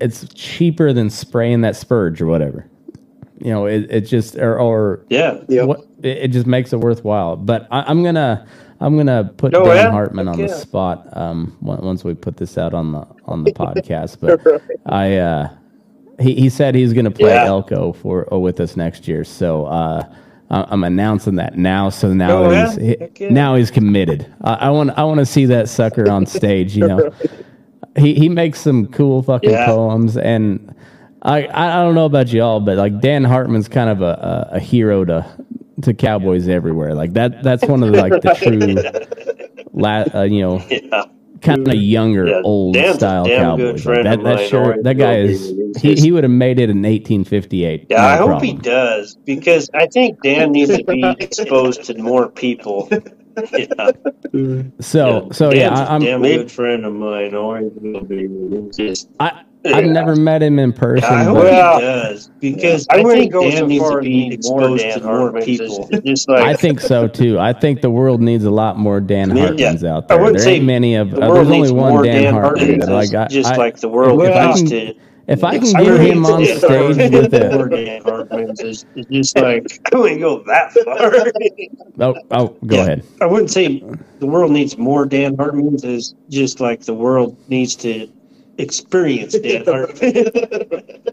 it's cheaper than spraying that spurge or whatever. You know, it, it just or, or Yeah. Yep. what it, it just makes it worthwhile. But I, I'm gonna I'm gonna put Oh, Dan yeah? Hartman on the spot um once we put this out on the on the *laughs* podcast. But I uh he, he said he's gonna play Yeah. Elko for oh, with us next year. So uh I'm announcing that now. So now Oh, he's yeah? he- now he's committed. I, I want I want to see that sucker on *laughs* stage. You know. he he makes some cool fucking poems, and I I don't know about y'all, but like Dan Hartman's kind of a, a, a hero to to cowboys everywhere. Like that that's one of the, like the *laughs* true, la, uh, you know, *laughs* Yeah. kind of younger Yeah, old Dan's style damn cowboys. friend Like that that mine, sure that guy is. He, he would have made it in 1858. Yeah, no I hope problem. he does because I think Dan needs to be *laughs* exposed to more people. Yeah. So so yeah, Dan's I, a I'm damn good friend of mine. Always will be. Just I I've never met him in person. I hope but- he does because I I, wouldn't think go Dan so needs to be more exposed to more people. Just like I think so too. I think the world needs a lot more Dan Yeah. Hartmans out there. I wouldn't There ain't say many of. the Uh, world there's only needs one more Dan, Dan Hartman. Hartmans. Like I, just I, like the world if I needs can- to. if I can I get him on think stage with *laughs* more a. Dan Hartmans is, is just *laughs* like I wouldn't go that far. *laughs* Oh, oh, go Yeah. ahead. I wouldn't say the world needs more Dan Hartmans. Is just like the world needs to experience Dan *laughs* Hartman.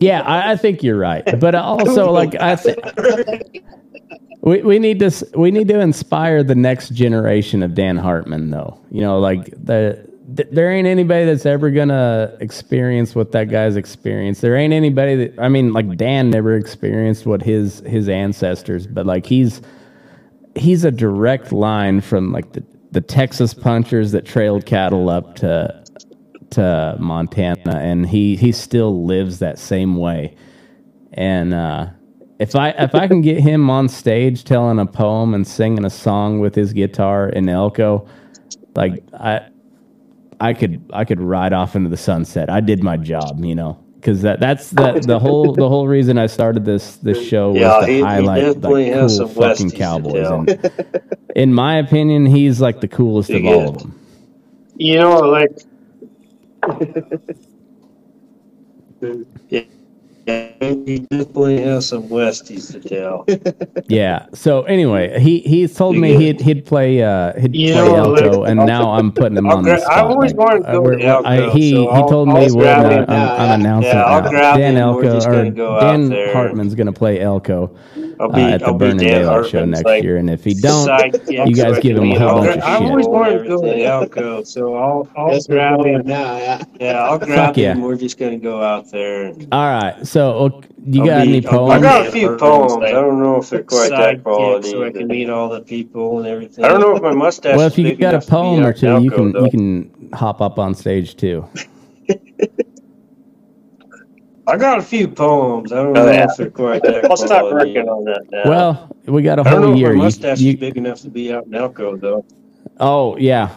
Yeah, I, I think you're right. But also, *laughs* like I think we, we need to we need to inspire the next generation of Dan Hartman, though. You know, like the. th- There ain't anybody that's ever gonna experience what that guy's experienced. There ain't anybody that I mean, like Dan never experienced what his his ancestors, but like he's he's a direct line from like the, the Texas punchers that trailed cattle up to to Montana, and he he still lives that same way. And uh, if I if I can get him on stage telling a poem and singing a song with his guitar in Elko, like I I could I could ride off into the sunset. I did my job, you know. Because that, that's the, the whole the whole reason I started this this show was Yeah, to he- he highlight definitely like cool some fucking cowboys. And in my opinion, he's like the coolest of He all of them. You know, like. *laughs* yeah, he definitely has some Westies to tell. *laughs* Yeah. So anyway, he he told me he'd he'd play uh he'd You play know, Elko, and now I'm putting him on gra- the *laughs* spot. I've always wanted to uh, go to Elko, I- he so he I'll- told I'll me we're gonna, him. I'm, Yeah, I'm announcing yeah, I'll grab Dan Elko or go Dan there. Hartman's gonna play Elko I'll uh, at the I'll be Burning Dan Daylight show next like, year, and if he don't, you guys I give can him a meet whole all bunch the- of I've always wanted to go to Everything. Elko, so I'll I'll grab him. now. Yeah. Yeah, I'll grab Fuck yeah. him. We're just gonna go out there. all right. So you I'll got be- any poems? I got a few poems. I don't know if they're quite that sidekick, quality. so I can meet all the people and everything. I don't know if my mustache. Well, if you big got a enough to be poem or out two, you can though. you can hop up on stage too. *laughs* I got a few poems. I don't Oh, know yeah. if they're quite that. I'll start quality. working on that now. Well, we got a I don't know whole if year. my You- mustache you- is big enough to be out in Elko, though. oh yeah,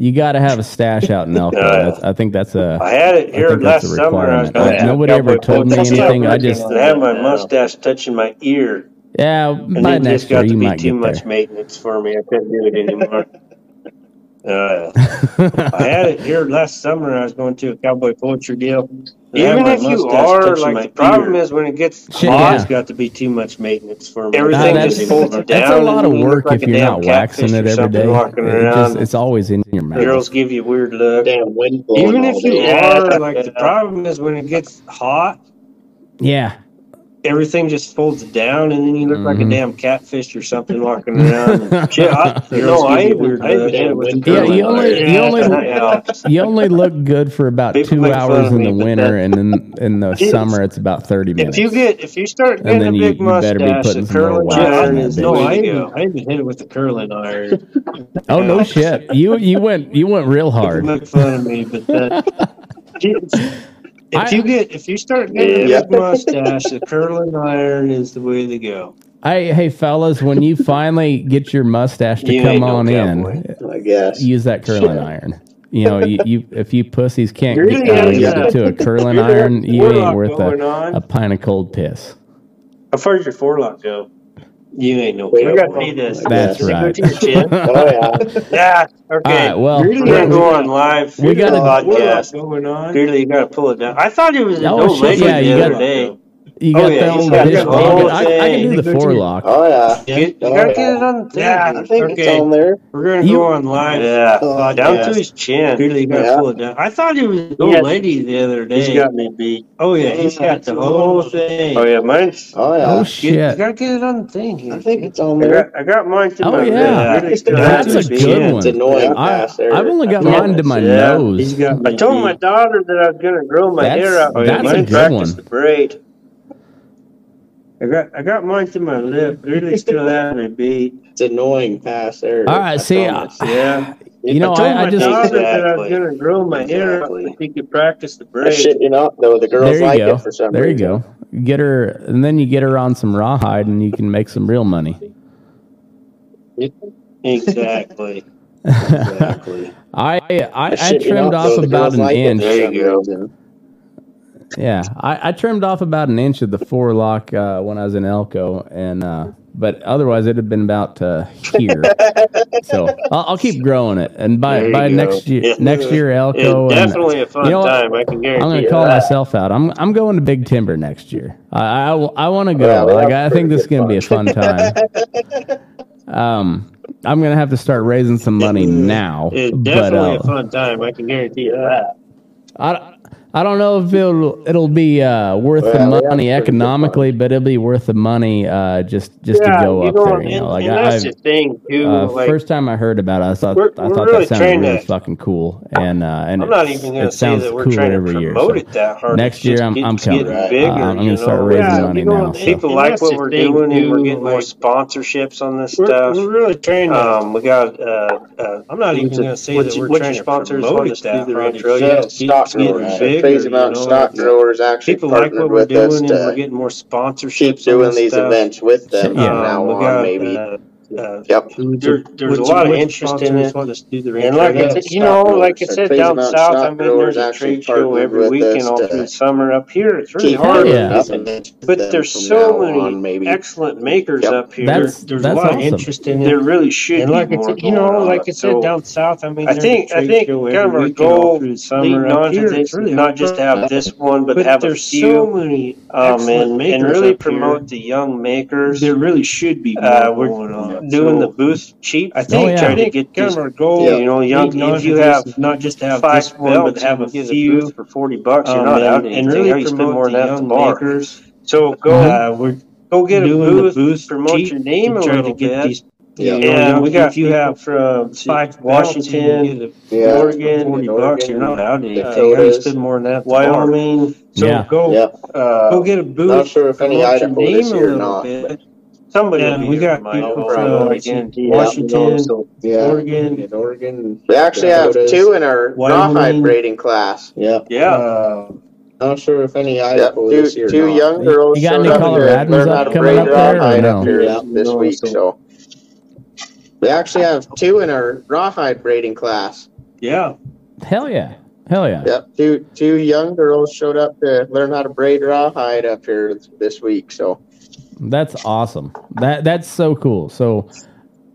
you got to have a stash out in. *laughs* Yeah. That's, I think that's a. I had it I here last summer. I was Uh, to nobody ever told me anything. I just I had my mustache touching my ear, yeah. and By it next just got to be too much there. maintenance for me. I couldn't do it anymore. *laughs* Uh, I had it here last summer. I was going to a cowboy poetry deal. Even if you are like the problem is when it gets hot, yeah. it's got to be too much maintenance for me. Nah, Everything that's, just folds down. that's a lot of work like if you're damn not waxing it or every something day. Walking It around. just, it's always in your mouth. Girls give you weird look. damn wind Even if you day. are *laughs* like the problem is when it gets hot, Yeah, everything just folds down, and then you look like a Mhm. damn catfish or something walking around. And *laughs* shit, I, no, I give you weird I even look. it with the Yeah, curling you only- you only- *laughs* Yeah. you only look good for about People two hours in the but winter, and then in the It's- summer it's about thirty minutes. If you get, if you start And getting then a you- big you better be mustache, putting the curling wax in iron that is no. I Way to even. I even hit it with the curling iron. oh no shit, you you went you went real People hard. make fun of me, but that. *laughs* If I- you get, if you start getting Yeah. a big mustache, the curling iron is the way to go. Hey hey fellas, when you finally get your mustache to You come ain't no on in, I guess. use that curling *laughs* iron. You know, you, you if you pussies can't You're get, the uh, get guy. to a curling *laughs* iron, you ain't worth a, on. a pint of cold piss. How far does your forelock go? You ain't no We cowboy. got to see this. That's Does right. to your chin? Oh yeah. Yeah. Okay. right, well, We're gonna go on live. We gotta- podcast going on. Clearly, you gotta pull it down. I thght it was a no shit, yeah, the other gotta- day. You Oh, got yeah, the he's old got the dish whole. I, I can do thing. the forelock. Oh yeah. You, you Oh, gotta yeah. get it on the thing. Yeah, I think okay. it's on there. We're gonna You- go online. Yeah, Oh, down yeah. to his chin. Really, you gotta Yeah. pull it down. I thought he was an old Yeah. lady the other day. He's got me beat. oh yeah, he's got the whole thing. Oh yeah, mine's. Oh yeah. Oh shit! You gotta get it on the thing. Here. I think it's on I there. got, I got mine to Oh, my yeah. lip. Really still That's has a good one. It's annoying I, past there. I've only got Yeah. mine to my Yeah. nose. He's got I told my daughter that I was gonna grow my hair out. Oh, yeah, that's a mine good practice one. the braid. I got I got mine to my lip. Really still has me beat. It's annoying past there. All right, I see, promise. Yeah. You know, I told I, I my just daughter that I was gonna grow my hair out Exactly. so she could practice the I braid. shit you not though. The girls there like go. it for some reason. There you go. Get her, and then you get her on some rawhide, and you can make some real money. Exactly. *laughs* Exactly. I, I shit you trimmed off about an like inch. for There you go. Yeah, I, I trimmed off about an inch of the forelock uh, when I was in Elko, and uh, but otherwise it had been about uh, here. so I'll, I'll keep growing it, and by by go. next year Yeah. next year Elko, It's and definitely a fun you know time. I can guarantee I'm gonna call that. myself out. I'm I'm going to Big Timber next year. I I, want to go. Yeah, we like I think this is gonna be a fun time. um, I'm gonna have to start raising some money now. It's but, definitely uh, a fun time. I can guarantee you that. I, I don't know if it'll it'll be uh, worth Well, the money pretty good economically, but it'll be worth the money uh, just just to go up there. You know, like and I, that's the thing too. uh, like, first time I heard about it, I thought We're- I we're thought really that sounded really to- fucking cool, and uh, and I'm not even going it to say sounds that we're cooler trying to every year. promote so. it that hard. Next year, I'm- get- I'm coming. Right. bigger, Uh, I'm gonna start know? raising Yeah, money now. People like what we're doing, and we're getting more sponsorships on this stuff. we're really trying to. Um, we got. Uh, uh, I'm not even going to say that we're trying to promote it that through the hard. retro? It's stock getting growers. Crazy amount of stock growers actually People like what we're with us doing, and we're getting more sponsorships. keep doing these events with them Yeah. now on, maybe. Uh, uh, uh, Yep. there, there's a lot of interest in it. want us do the And like retro I Yeah, said, you know, like I said, down south, I mean, there's a trade show every with weekend all through the summer. Up here, it's really keep hard. yeah. doing because- these events with But there's so many on, maybe. excellent makers Yep. up here. That's- There's that's a lot awesome. of interest in it. there really should And be like I more said, you know, on. like I said, So, down south, I mean, I there's think I trade think show kind every of our weekend all goal through the summer. leading Up on to here, this it's is not just to have this one, but, But have a there's few, so many um, excellent and, makers and really up here. promote the young makers. There really should be more Uh, we're going on. Doing So, the booth cheap. I think, Oh, yeah. try I to get kind these, our goal, Yeah. you know, young. leading If you have not just to have five this one, but belts, have a can a few, for forty bucks. You're um, not and, out and really How you spend promote more the than that at the young bar. makers. So go Uh, we're go get a doing booth, booth promote cheap your name to a little to get bit. these. Yeah. you know, and we got if you have from five Washington, Washington, Yeah. Oregon, forty in bucks, you're not out anything. uh, How you spend more than that? at the bar? Wyoming. So Yeah. go Yep. Uh, go get a booth. Not sure if any promote your Idaho name this a or little not, bit. Somebody. And will we be got here people from from Oregon. Washington, So Yeah. Oregon, In Oregon. We actually have Dakotas, two in our Wyoming. rawhide braiding class. Yeah. yeah. uh, Not sure if any Yep, Idaho two- this year. two not. young girls You got showed any up to Coloradans learn how up to coming braid up there, or rawhide no? up here Yeah, this no, week. so- So we actually have two in our rawhide braiding class. yeah. Hell yeah, hell yeah. Yep, two two young girls showed up to learn how to braid rawhide up here this week. So That's awesome. That that's so cool. So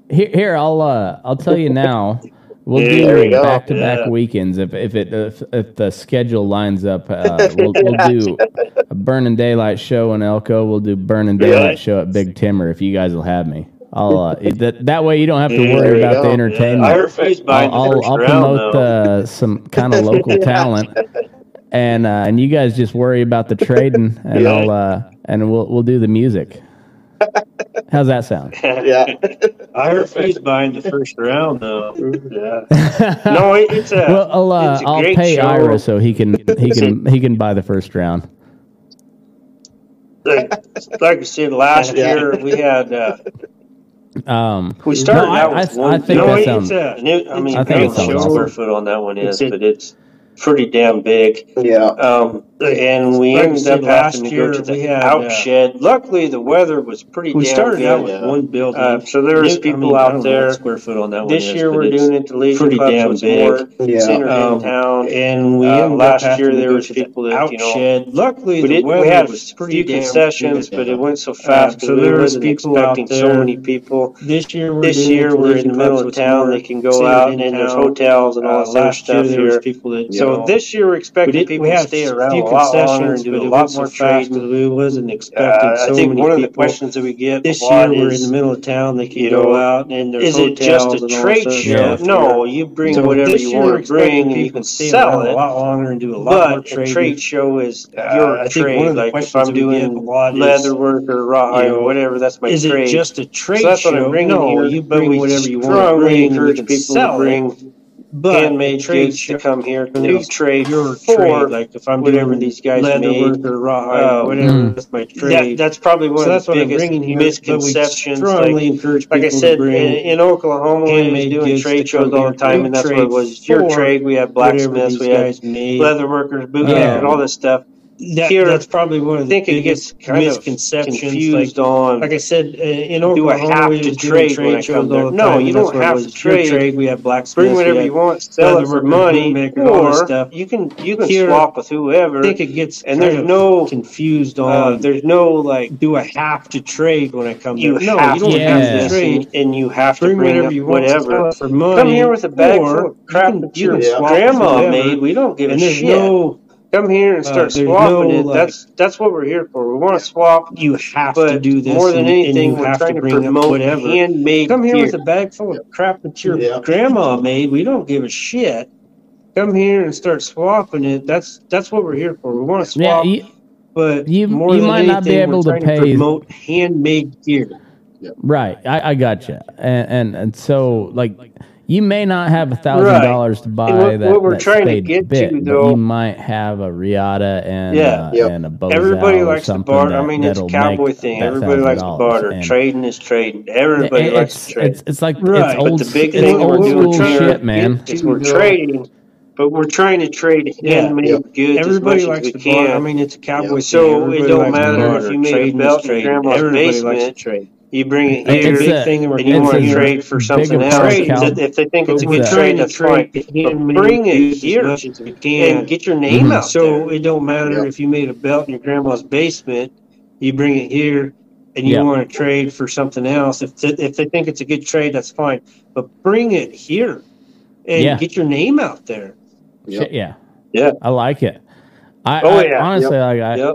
here, here I'll uh, I'll tell you now. We'll Yeah, do go. back to back weekends if if it if, if the schedule lines up. Uh, we'll we'll *laughs* do a Burning Daylight show in Elko. We'll do Burning Daylight Really? show at Big Timber if you guys will have me. I'll uh, that that way you don't have to Yeah, worry about the go. entertainment. I heard I'll, I'll, I'll round promote uh, some kind of local *laughs* talent, and uh, and you guys just worry about the trading, *laughs* and Yeah. I'll uh, and we'll we'll do the music. How's that sound? *laughs* yeah, I heard he's buying the first round though. yeah. No, it's a. well, I'll uh, it's a I'll pay show. Ira so he can he can *laughs* he can buy the first round. like, like I said last Yeah. year, we had. Uh, Um, we started No, out I- with one. I think no, that it's sounds- a. New, I mean, I I, think don't it sounds awesome. foot on that one is, It's but it's pretty damn big. yeah. Um, and we Like I ended up last having to go to the we had, out uh, shed. Luckily, the weather was pretty We damn started good. out with one building. Uh, so there was people I mean, out there. square foot on that one. This year but we're doing it to Legion pretty Club, so damn it's big. more Yeah. centered Um, in town. And we Uh, ended last year there was to the people that, out you know, shed. Luckily, We, the did, weather we had was pretty few damn concessions, good. but it went so fast. so so we there was people out expecting so there. many people. This year we're This year we're in the middle of town. They can go out, in and there's hotels and all so know, this year we're expecting we did, people we to stay around few a lot longer and do a lot more uh, so trading. Than wasn't expecting. Uh, so I think one of the questions that we get this year we're in the middle of town. They can you know, go out and there's is it just a trade show? No, you bring whatever you want to bring and you can sell it a lot longer and do a lot more trading. But a trade show is uh, your trade. Like if I'm doing leather work or rawhide or whatever, that's my trade. Is it just a trade show? No, you bring whatever you want to bring. Encourage people to bring but handmade trades to come here to trade your for. Trade. Like if I'm delivering these guys made or rawhide, uh, um, whatever, mm. that's my trade. That, that's probably one so of the biggest misconceptions. Like, like, I said, in, in, Oklahoma, we were doing trade shows all the time, and that's what it was. Your trade. We had blacksmiths, we had leather workers, bootleggers, oh. and all this stuff that, here, that's probably one of the think biggest it gets kind misconceptions. Of confused like, on, like I said, uh, in Oklahoma, do I have we to trade, trade I come there. No, you don't have to trade. trade. We have blacksmiths. Bring whatever you want. Sell it for money, or stuff. you can you can here, swap with whoever. I think it gets and there's no confused uh, on. Uh, there's no like, do I have to trade when I come? You there? no, you don't yeah. have to trade, and you have bring to bring whatever you want whatever for money. Come here with a bag full of crap that your grandma made. We don't give a shit. Come here and uh, start uh, swapping no, it. Like, that's that's what we're here for. We want to swap. You have to do this more than anything. And you have to bring promote whatever handmade. Come here with a bag full of crap that your yeah. grandma made. We don't give a shit. Come here and start swapping it. That's that's what we're here for. We want to swap. Yeah, you, but you, more you than might anything, not be able to, pay. to promote handmade gear. Right. I, I gotcha. And, and, and so like you may not have a thousand dollars to buy what, that. What we're that trying to get bit, to, though, you might have a Riata and yeah, uh, yep. and a Bozal Everybody likes to barter. That, I mean, it's a cowboy thing. Everybody likes to barter. And trading is trading. Everybody likes to trade. It's, it's like right. it's old, but the big thing we're doing shit, man. Is we're trading. But we're trying to trade handmade yeah, yeah. goods. Everybody as much likes as we to barter. can. I mean, it's a cowboy. thing. So it don't matter if you made a belt trade. Everybody likes to trade. You bring it here a, thing and you want to trade for something else. If they think it's a good trade, that's fine. Bring it here and get your name mm-hmm. out. So there. it don't matter yep. if you made a belt in your grandma's basement. You bring it here and you yep. want to trade for something else. If th- if they think it's a good trade, that's fine. But bring it here and yeah. get your name out there. Yep. Yeah, yeah, I like it. I, oh, yeah. Honestly, like, I,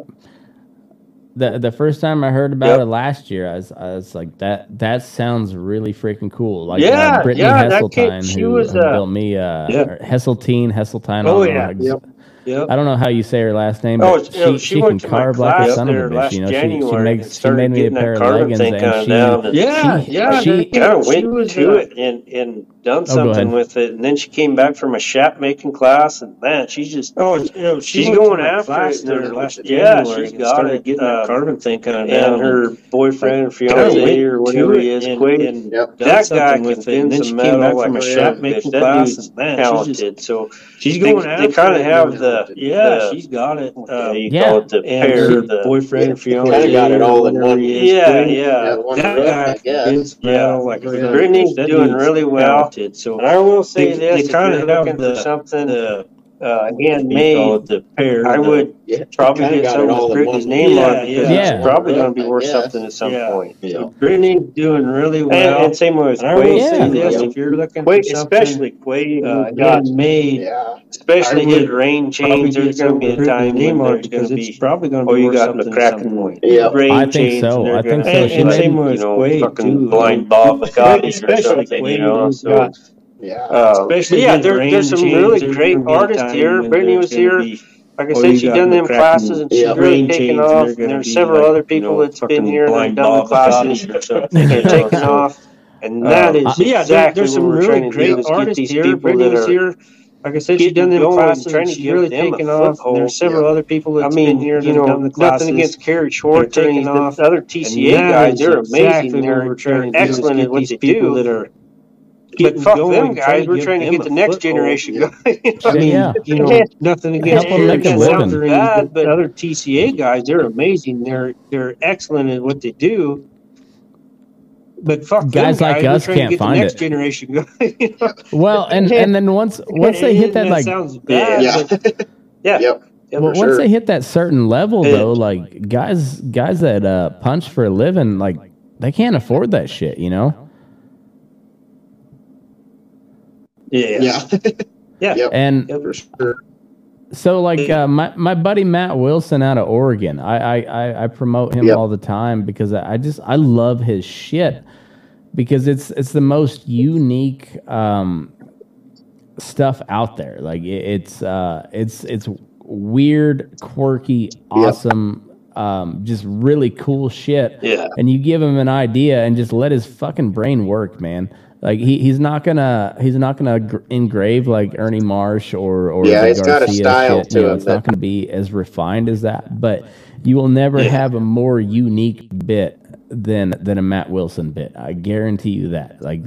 the the first time I heard about yep. it last year, I was, I was like that that sounds really freaking cool. Like uh, yeah, uh, Brittany yeah, Hesseltine kid, who, was, who built me uh yeah. Hesseltine Hesseltine. Oh yeah, yep, yep. I don't know how you say her last name, but oh, she, know, she, she can carve like a son of a bitch. You know, she, she, makes, she made me a pair of leggings, and she, yeah, yeah, she, she, yeah, she, was to uh, it, and and done oh, something with it. And then she came back from a shop making class, and man, she's just oh, you know, she's, she's going after it. Her, last yeah, she's got it. Getting uh, carbon thing kind of. And her boyfriend fiance or whatever he is, and, quick. And yep. that guy with it. And then she came back from a oh, shop making class, and man, talented. So she's going after. it. They kind of have the yeah, she's got it. Uh, you call it the pair, the boyfriend fiance. Got it all in one. Yeah, yeah. That guy, yeah, like Brittany's doing really well. So and I will say they, this: they if you're looking the, for something, the uh, handmade. You. I would Yeah, probably get some it something all Brittany's one name on it Yeah, because yeah. it's probably going to be worth Yeah. something at some Yeah. point. deal. Brittany's doing really well. and same with And Quay. say Yeah. if you're looking Quay, for something especially Quay, uh, got handmade, Yeah. especially I his rain probably chains. There's going to be a time name on it because it's probably going to oh, be worth something at some McCracken point. point. Yeah. rain I think so. and I think so. And- same with you Quay, too. blind Bob Especially something. You know, yeah, uh, especially yeah. There, there's some change, really there's great artists here. Brittany was here. Be, like I said, she's done them classes and she's yeah, really taken off. And there's several like, other people you know, that's been here and done the classes. and *laughs* they're taking off. And uh, that is uh, yeah. There's some really great artists here. Brittany was here. Like I said, she's done them classes and she's really taken off. There's several other people that i mean, been here you know, done the classes. Nothing against Carrie Short or off. Other TCA guys, they're amazing. They're, excellent at what they do. That are but fuck them guys. We're trying to get the next generation going. I *laughs* mean, yeah. you know, nothing against them sounds bad, but other TCA guys, they're amazing. They're they're excellent at what they do. But fuck guys, them, like us can't find the next it. generation going. you *laughs* know? Well, and and then once *laughs* once they hit that, that like sounds bad. Yeah. But, yeah. Yep. Yeah, well, for once sure. they hit that certain level Yeah. though, like guys guys that uh punch for a living, like they can't afford that shit, you know? Yeah. Yeah. *laughs* Yeah. Yep. And for sure. So like uh, my my buddy Matt Wilson out of Oregon, I I, I promote him yep. all the time because I just I love his shit because it's it's the most unique um, stuff out there. Like it, it's uh, it's it's weird, quirky, awesome. Yep. Um, just really cool shit. Yeah. And you give him an idea and just let his fucking brain work, man. Like he, he's not gonna he's not gonna gr- engrave like Ernie Marsh or or yeah, it's got a style shit. to you know, It's not gonna be as refined as that, but you will never yeah. have a more unique bit than than a Matt Wilson bit. I guarantee you that. Like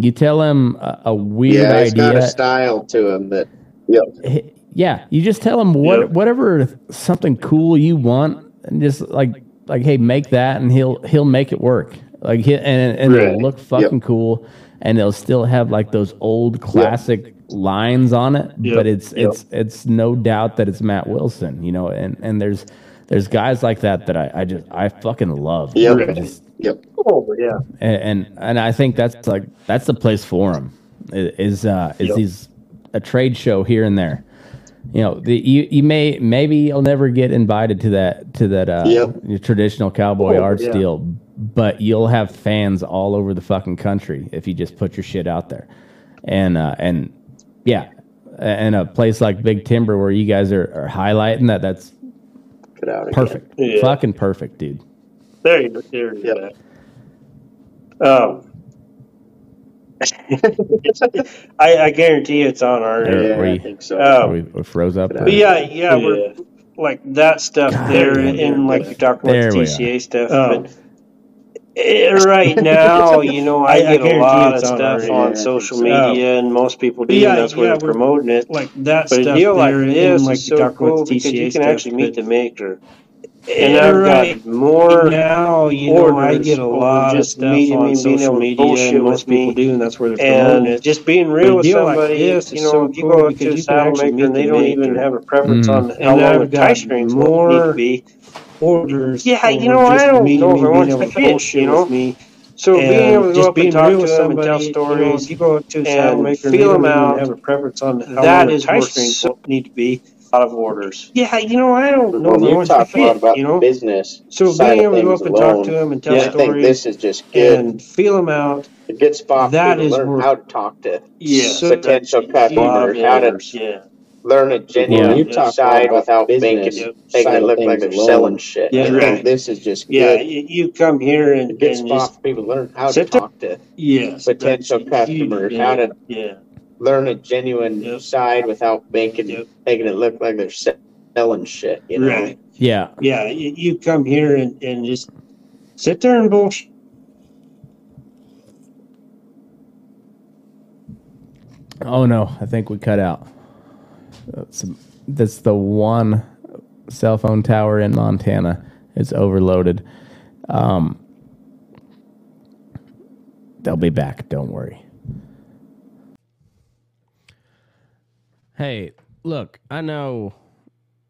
you tell him a, a weird yeah, it's idea, got a style to him that. Yep. Yeah, you just tell him what yep. whatever something cool you want, and just like like hey, make that, and he'll he'll make it work. Like he, and and right. it'll look fucking yep. cool, and it'll still have like those old classic yep. lines on it. Yep. But it's it's it's no doubt that it's Matt Wilson, you know. And and there's there's guys like that that I, I just I fucking love. Yeah. Just, yep. Oh yeah. And, and, and I think that's like that's the place for him. Is uh is these a trade show here and there you know, the, you you may maybe you'll never get invited to that to that uh, yep. traditional cowboy oh, art yeah. deal, but you'll have fans all over the fucking country if you just put your shit out there, and uh, and yeah, and a place like Big Timber where you guys are, are highlighting that that's perfect, yeah. fucking perfect, dude. There you go. There you go. Um, *laughs* I, I, guarantee it's on our. Yeah, we, I think so. Um, we, we froze up. But yeah, yeah, yeah, we're like that stuff God, there, and like you're talking about the TCA stuff. Oh. But it, right now, *laughs* you know, I, I get a lot of stuff on, on social media, and most people do. Yeah, that's where yeah, they're promoting it. Like that but stuff. a deal like this like is so cool because you can actually meet the maker. And I've right. got more now. You know, I get a lot of stuff on social media, and most people do, and that's where they're promoting it. Just being real with somebody, like you know, so if you go up to a saddle maker and they don't even have a preference mm. on how long the tie strings more need to be orders. Yeah, you know, I don't know if I want to fit, you know. Me. So and being able to go up and talk to them and tell stories, you, know, you go to a maker feel them out. Have a preference on how that is tie strings so, need to be out of orders. Yeah, you know, I don't know. When you talk fit, about you know? business, so being able to go up and alone, talk to them and tell yeah, stories, I think this is just good and feel them out. A good spot that is learn how to talk to yeah, potential customers, how to yeah. Learn a genuine yeah. you talk side without business, making, making it look like they're alone. selling shit. Yeah, right. This is just yeah. Good. You come here and, a good and spot for people to learn how to talk to yes, potential customers, how to yeah learn a genuine yep. side without making yep. making it look like they're selling shit. You know? Right. Yeah. Yeah. You, you come here and, and just sit there and bullshit. Oh no, I think we cut out. That's, that's the one cell phone tower in Montana. It's overloaded. Um, they'll be back. Don't worry. Hey, look, I know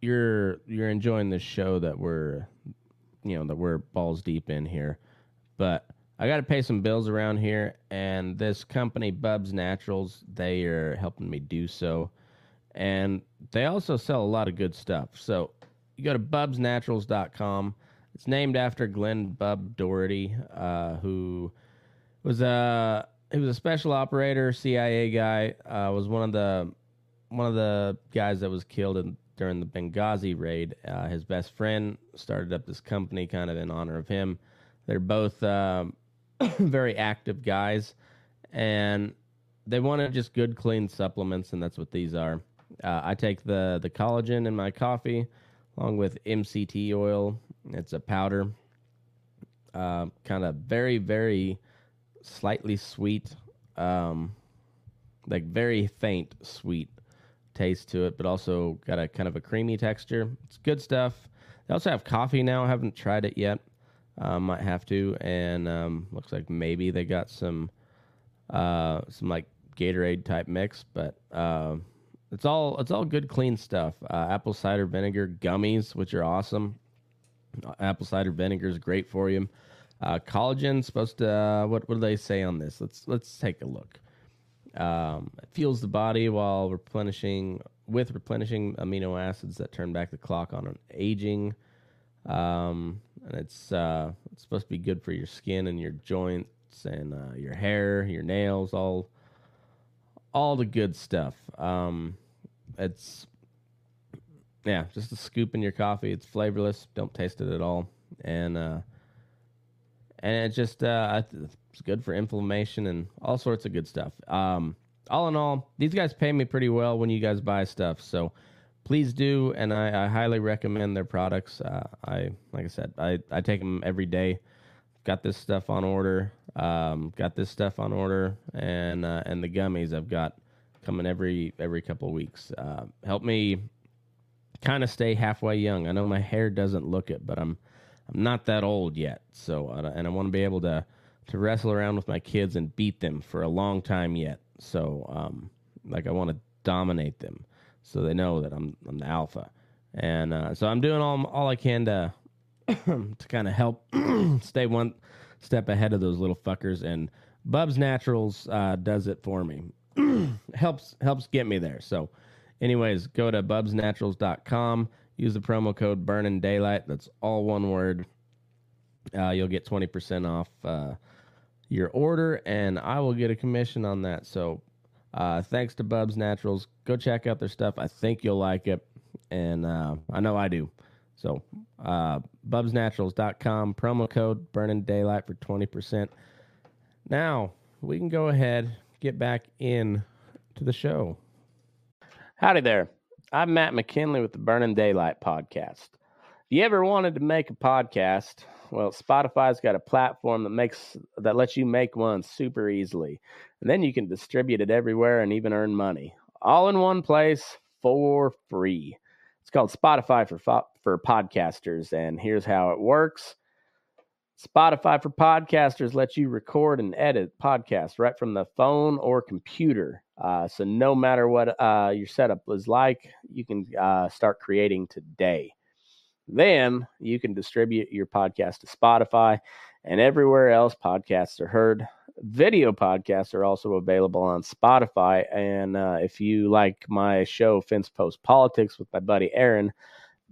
you're you're enjoying this show that we're you know that we're balls deep in here, but I got to pay some bills around here, and this company Bubs Naturals they are helping me do so, and they also sell a lot of good stuff. So you go to bubsnaturals.com. It's named after Glen Bub Doherty, uh, who was a he was a special operator, CIA guy. Uh, was one of the one of the guys that was killed in during the Benghazi raid. Uh, his best friend started up this company kind of in honor of him. They're both um, *coughs* very active guys, and they wanted just good, clean supplements, and that's what these are. Uh, I take the the collagen in my coffee, along with MCT oil. It's a powder, uh, kind of very, very slightly sweet, um, like very faint sweet taste to it, but also got a kind of a creamy texture. It's good stuff. They also have coffee now. I haven't tried it yet. Uh, might have to. And um, looks like maybe they got some uh, some like Gatorade type mix, but uh, it's all it's all good, clean stuff. Uh, apple cider vinegar gummies, which are awesome. Apple cider vinegar is great for you. Uh, collagen supposed to uh, what what do they say on this? Let's let's take a look. Um, it fuels the body while replenishing with replenishing amino acids that turn back the clock on an aging. Um, and it's uh, it's supposed to be good for your skin and your joints and uh, your hair, your nails, all all the good stuff. Um, it's yeah, just a scoop in your coffee. It's flavorless. Don't taste it at all, and uh, and it's just uh, it's good for inflammation and all sorts of good stuff. Um, all in all, these guys pay me pretty well when you guys buy stuff, so please do, and I, I highly recommend their products. Uh, I like I said, I I take them every day. Got this stuff on order. Um, got this stuff on order, and uh, and the gummies I've got coming every every couple of weeks. Uh, help me kind of stay halfway young. I know my hair doesn't look it, but I'm I'm not that old yet. So and I want to be able to to wrestle around with my kids and beat them for a long time yet. So um, like I want to dominate them, so they know that I'm I'm the alpha. And uh, so I'm doing all all I can to *coughs* to kind of help *coughs* stay one step ahead of those little fuckers. And Bubs Naturals uh, does it for me. *coughs* helps helps get me there. So Anyways, go to bubsnaturals.com. Use the promo code Burning Daylight. That's all one word. Uh, you'll get 20% off uh, your order, and I will get a commission on that. So uh, thanks to Bubs Naturals. Go check out their stuff. I think you'll like it, and uh, I know I do. So uh, bubsnaturals.com, promo code Burning Daylight for 20%. Now, we can go ahead, get back in to the show. Howdy there. I'm Matt McKinley with the Burning Daylight podcast. If you ever wanted to make a podcast, well, Spotify's got a platform that makes that lets you make one super easily. And then you can distribute it everywhere and even earn money. All in one place for free. It's called Spotify for for podcasters and here's how it works. Spotify for podcasters lets you record and edit podcasts right from the phone or computer. Uh, so no matter what uh, your setup is like, you can uh, start creating today. Then you can distribute your podcast to Spotify and everywhere else podcasts are heard. Video podcasts are also available on Spotify. And uh, if you like my show, Fence Post Politics, with my buddy Aaron,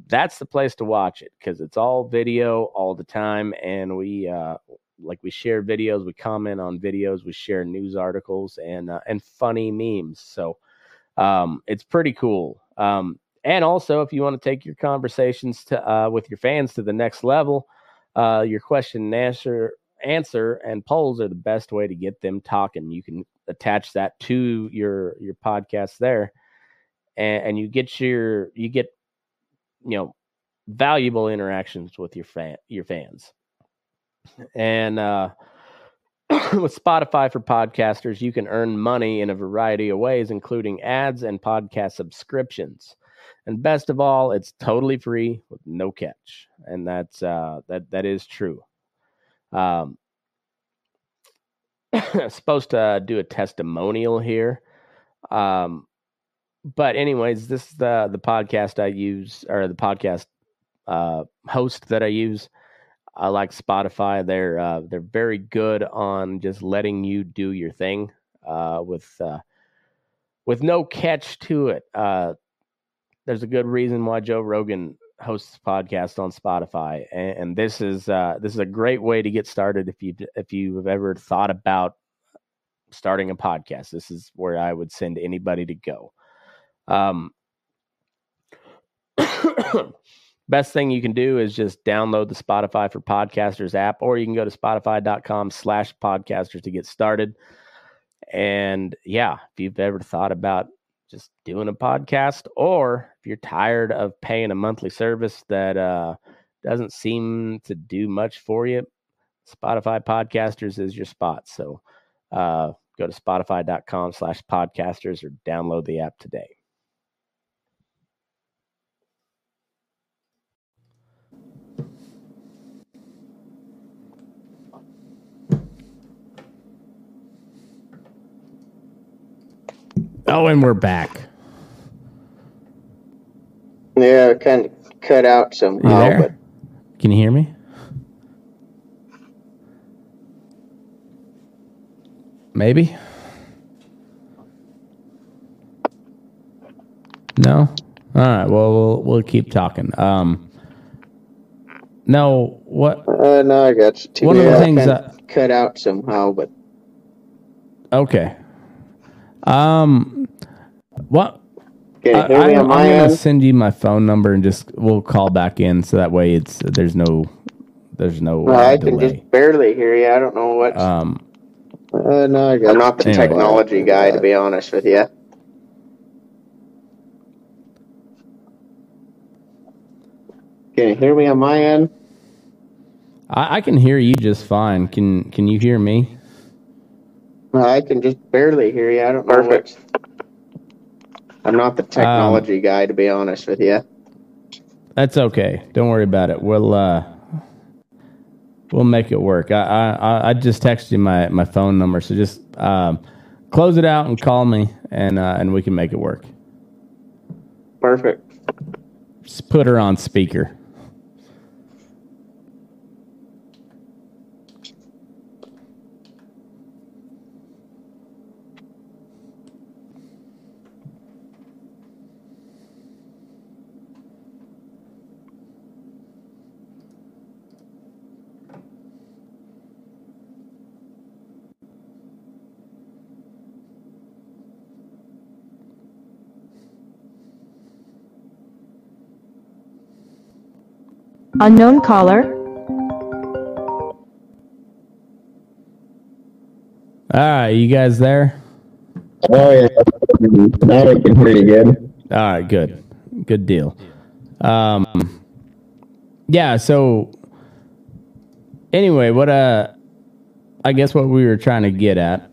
that's the place to watch it because it's all video all the time. And we, uh, like we share videos, we comment on videos, we share news articles and uh, and funny memes. So um, it's pretty cool. Um, and also, if you want to take your conversations to uh, with your fans to the next level, uh, your question and answer answer and polls are the best way to get them talking. You can attach that to your your podcast there, and, and you get your you get you know valuable interactions with your fan your fans. And uh, *clears throat* with Spotify for podcasters, you can earn money in a variety of ways, including ads and podcast subscriptions. And best of all, it's totally free with no catch, and that's uh, that that is true. Um, *coughs* supposed to do a testimonial here, um, but anyways, this is the the podcast I use or the podcast uh, host that I use. I like Spotify. They're uh, they're very good on just letting you do your thing uh, with uh, with no catch to it. There's a good reason why Joe Rogan hosts podcast on Spotify, and, and this is uh, this is a great way to get started if you if you've ever thought about starting a podcast. This is where I would send anybody to go. Um, *coughs* best thing you can do is just download the Spotify for Podcasters app, or you can go to spotify.com slash podcasters to get started. And yeah, if you've ever thought about just doing a podcast, or if you're tired of paying a monthly service that uh, doesn't seem to do much for you, Spotify Podcasters is your spot. So uh, go to spotify.com slash podcasters or download the app today. Oh, and we're back. Yeah, kind of cut out somehow. But can you hear me? Maybe. No. All right. Well, we'll we'll keep talking. Um. No. What? Uh, no, I got you. One of the things that cut out somehow, but okay. Um. What? Okay, I, I, am gonna send you my phone number and just we'll call back in so that way it's there's no there's no. Uh, I can just barely hear you. I don't know what. Um. Uh, no, I I'm not the anyway. technology guy to be honest with you. Can you hear me on my end? I, I can hear you just fine. Can Can you hear me? I can just barely hear you. I don't know. Perfect. I'm not the technology um, guy, to be honest with you. That's okay. Don't worry about it. We'll uh, we'll make it work. I I I just texted you my my phone number, so just um, close it out and call me, and uh, and we can make it work. Perfect. Just put her on speaker. Unknown caller. All right, you guys there? Oh yeah, now I can hear you good. All right, good, good deal. Um, yeah. So anyway, what uh, I guess what we were trying to get at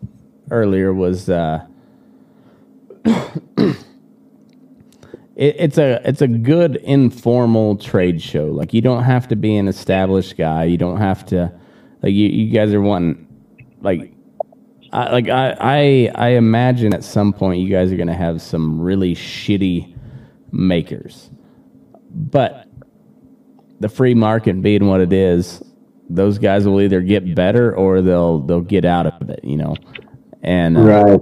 earlier was uh. *clears throat* it, it's a it's a good informal trade show. Like you don't have to be an established guy. You don't have to like you, you guys are wanting like I, like I, I I imagine at some point you guys are gonna have some really shitty makers, but the free market being what it is, those guys will either get better or they'll they'll get out of it, you know. And uh, right.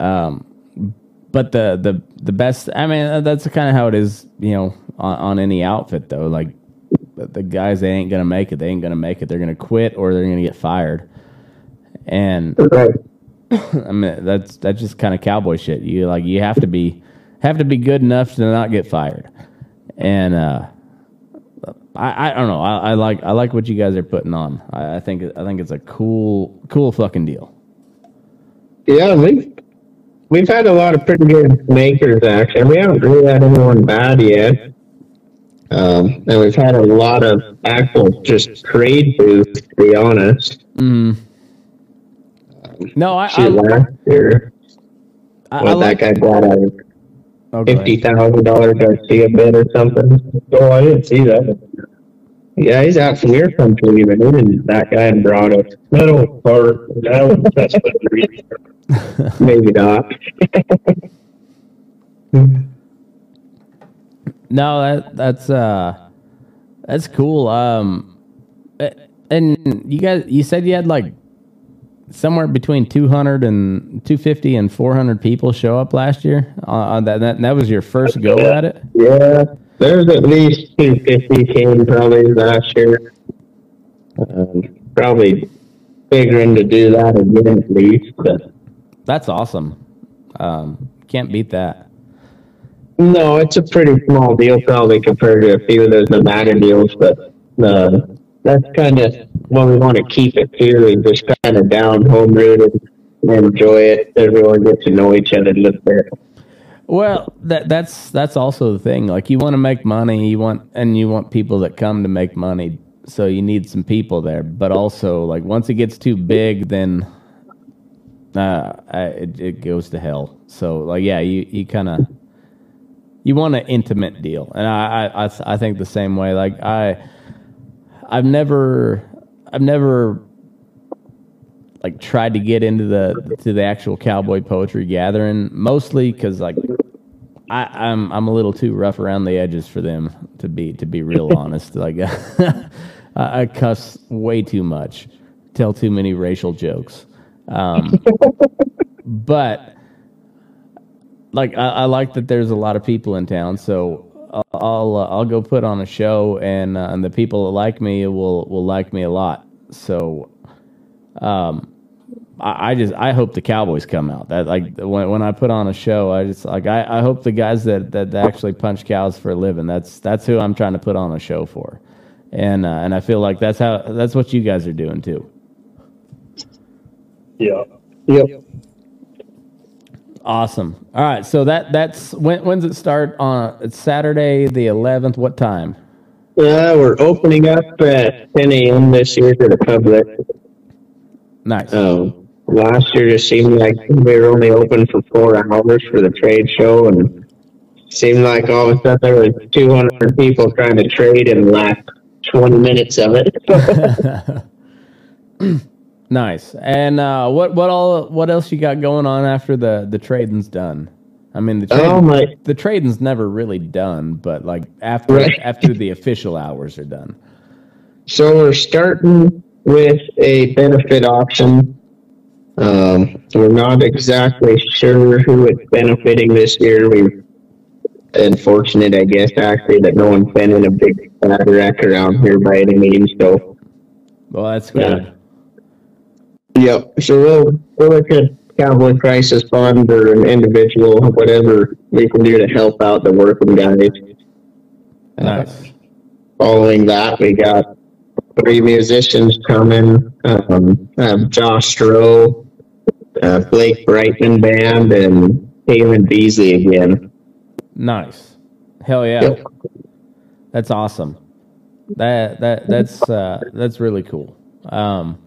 Um, but the the the best. I mean, that's kind of how it is, you know, on, on any outfit though. Like the guys, they ain't gonna make it. They ain't gonna make it. They're gonna quit or they're gonna get fired. And right. *coughs* I mean, that's that's just kind of cowboy shit. You like you have to be have to be good enough to not get fired. And uh, I I don't know. I, I like I like what you guys are putting on. I, I think I think it's a cool cool fucking deal. Yeah, We've had a lot of pretty good makers actually. We haven't really had anyone bad yet. Um, and we've had a lot of actual just trade booths, to be honest. Mm. Um, no, I, I last year. I, what I that guy bought a fifty thousand dollar Garcia bit or something. Oh, I didn't see that. Yeah, he's out from your country even. Even that guy brought a metal part. That's what the *laughs* Maybe not. *laughs* no, that that's uh that's cool. Um and you guys you said you had like somewhere between 200 and 250 and 400 people show up last year uh, on that, that that was your first go at it yeah there's at least 250 came probably last year um, probably figuring to do that again at least but that's awesome. Um, can't beat that. No, it's a pretty small deal probably compared to a few of those Nevada deals, but uh, that's kind of what we want to keep it here We just kind of down home rooted and enjoy it. Everyone gets to know each other a little bit. Well, that that's that's also the thing. Like you want to make money, you want and you want people that come to make money. So you need some people there, but also like once it gets too big, then uh, I, it, it goes to hell. So like, yeah, you, you kind of, you want an intimate deal. And I, I, I, I think the same way, like I, I've never, I've never like tried to get into the, to the actual cowboy poetry gathering mostly cause like I, I'm, I'm a little too rough around the edges for them to be, to be real *laughs* honest. Like *laughs* I, I cuss way too much, tell too many racial jokes. Um, *laughs* but like I, I, like that there's a lot of people in town, so I'll uh, I'll go put on a show, and uh, and the people that like me will will like me a lot. So, um, I, I, just I hope the Cowboys come out. That like when when I put on a show, I just like I, I hope the guys that, that actually punch cows for a living. That's that's who I'm trying to put on a show for, and uh, and I feel like that's how that's what you guys are doing too. Yeah. Yep. Awesome. All right. So that that's when when's it start on? It's Saturday the 11th. What time? Yeah, we're opening up at 10 a.m. this year to the public. Nice. Um, last year just seemed like we were only open for four hours for the trade show, and seemed like all of a sudden there was 200 people trying to trade in the last 20 minutes of it. *laughs* Nice. And uh, what what all what else you got going on after the the trading's done? I mean the trade, oh my. the trading's never really done, but like after right. after the official hours are done. So we're starting with a benefit option. Um, we're not exactly sure who it's benefiting this year. We're unfortunate, I guess, actually, that no one's been in a big wreck around here by any means. So, well, that's good. Yeah. Yep. So we'll we'll look at Cowboy Crisis Fund or an individual, whatever we can do to help out the working guys. Nice. Uh, following that, we got three musicians coming. Um, Josh Stroh, uh, Blake Brightman Band, and Taylor Beasley again. Nice. Hell yeah. Yep. That's awesome. That that that's uh, that's really cool. Um,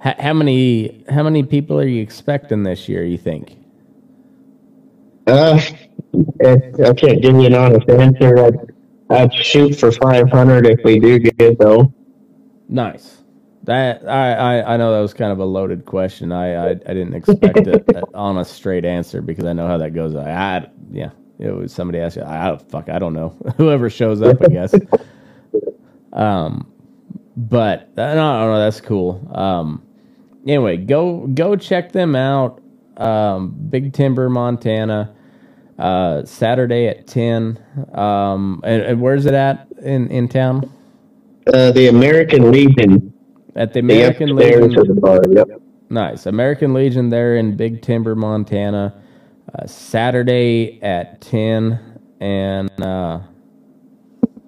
how, how many how many people are you expecting this year? You think? Uh, I can't give you an honest answer. I'd shoot for five hundred if we do get it though. Nice. That I, I, I know that was kind of a loaded question. I I, I didn't expect a, an *laughs* honest straight answer because I know how that goes. I, I yeah, it was somebody asked. I, I fuck I don't know. *laughs* Whoever shows up, I guess. *laughs* um, but I don't know. That's cool. Um, anyway, go go check them out. Um, Big Timber, Montana. Uh, Saturday at ten. Um, and, and, where's it at in in town? Uh, the American Legion. At the American the Legion. Bar, yep. Nice, American Legion there in Big Timber, Montana. Uh, Saturday at ten, and uh,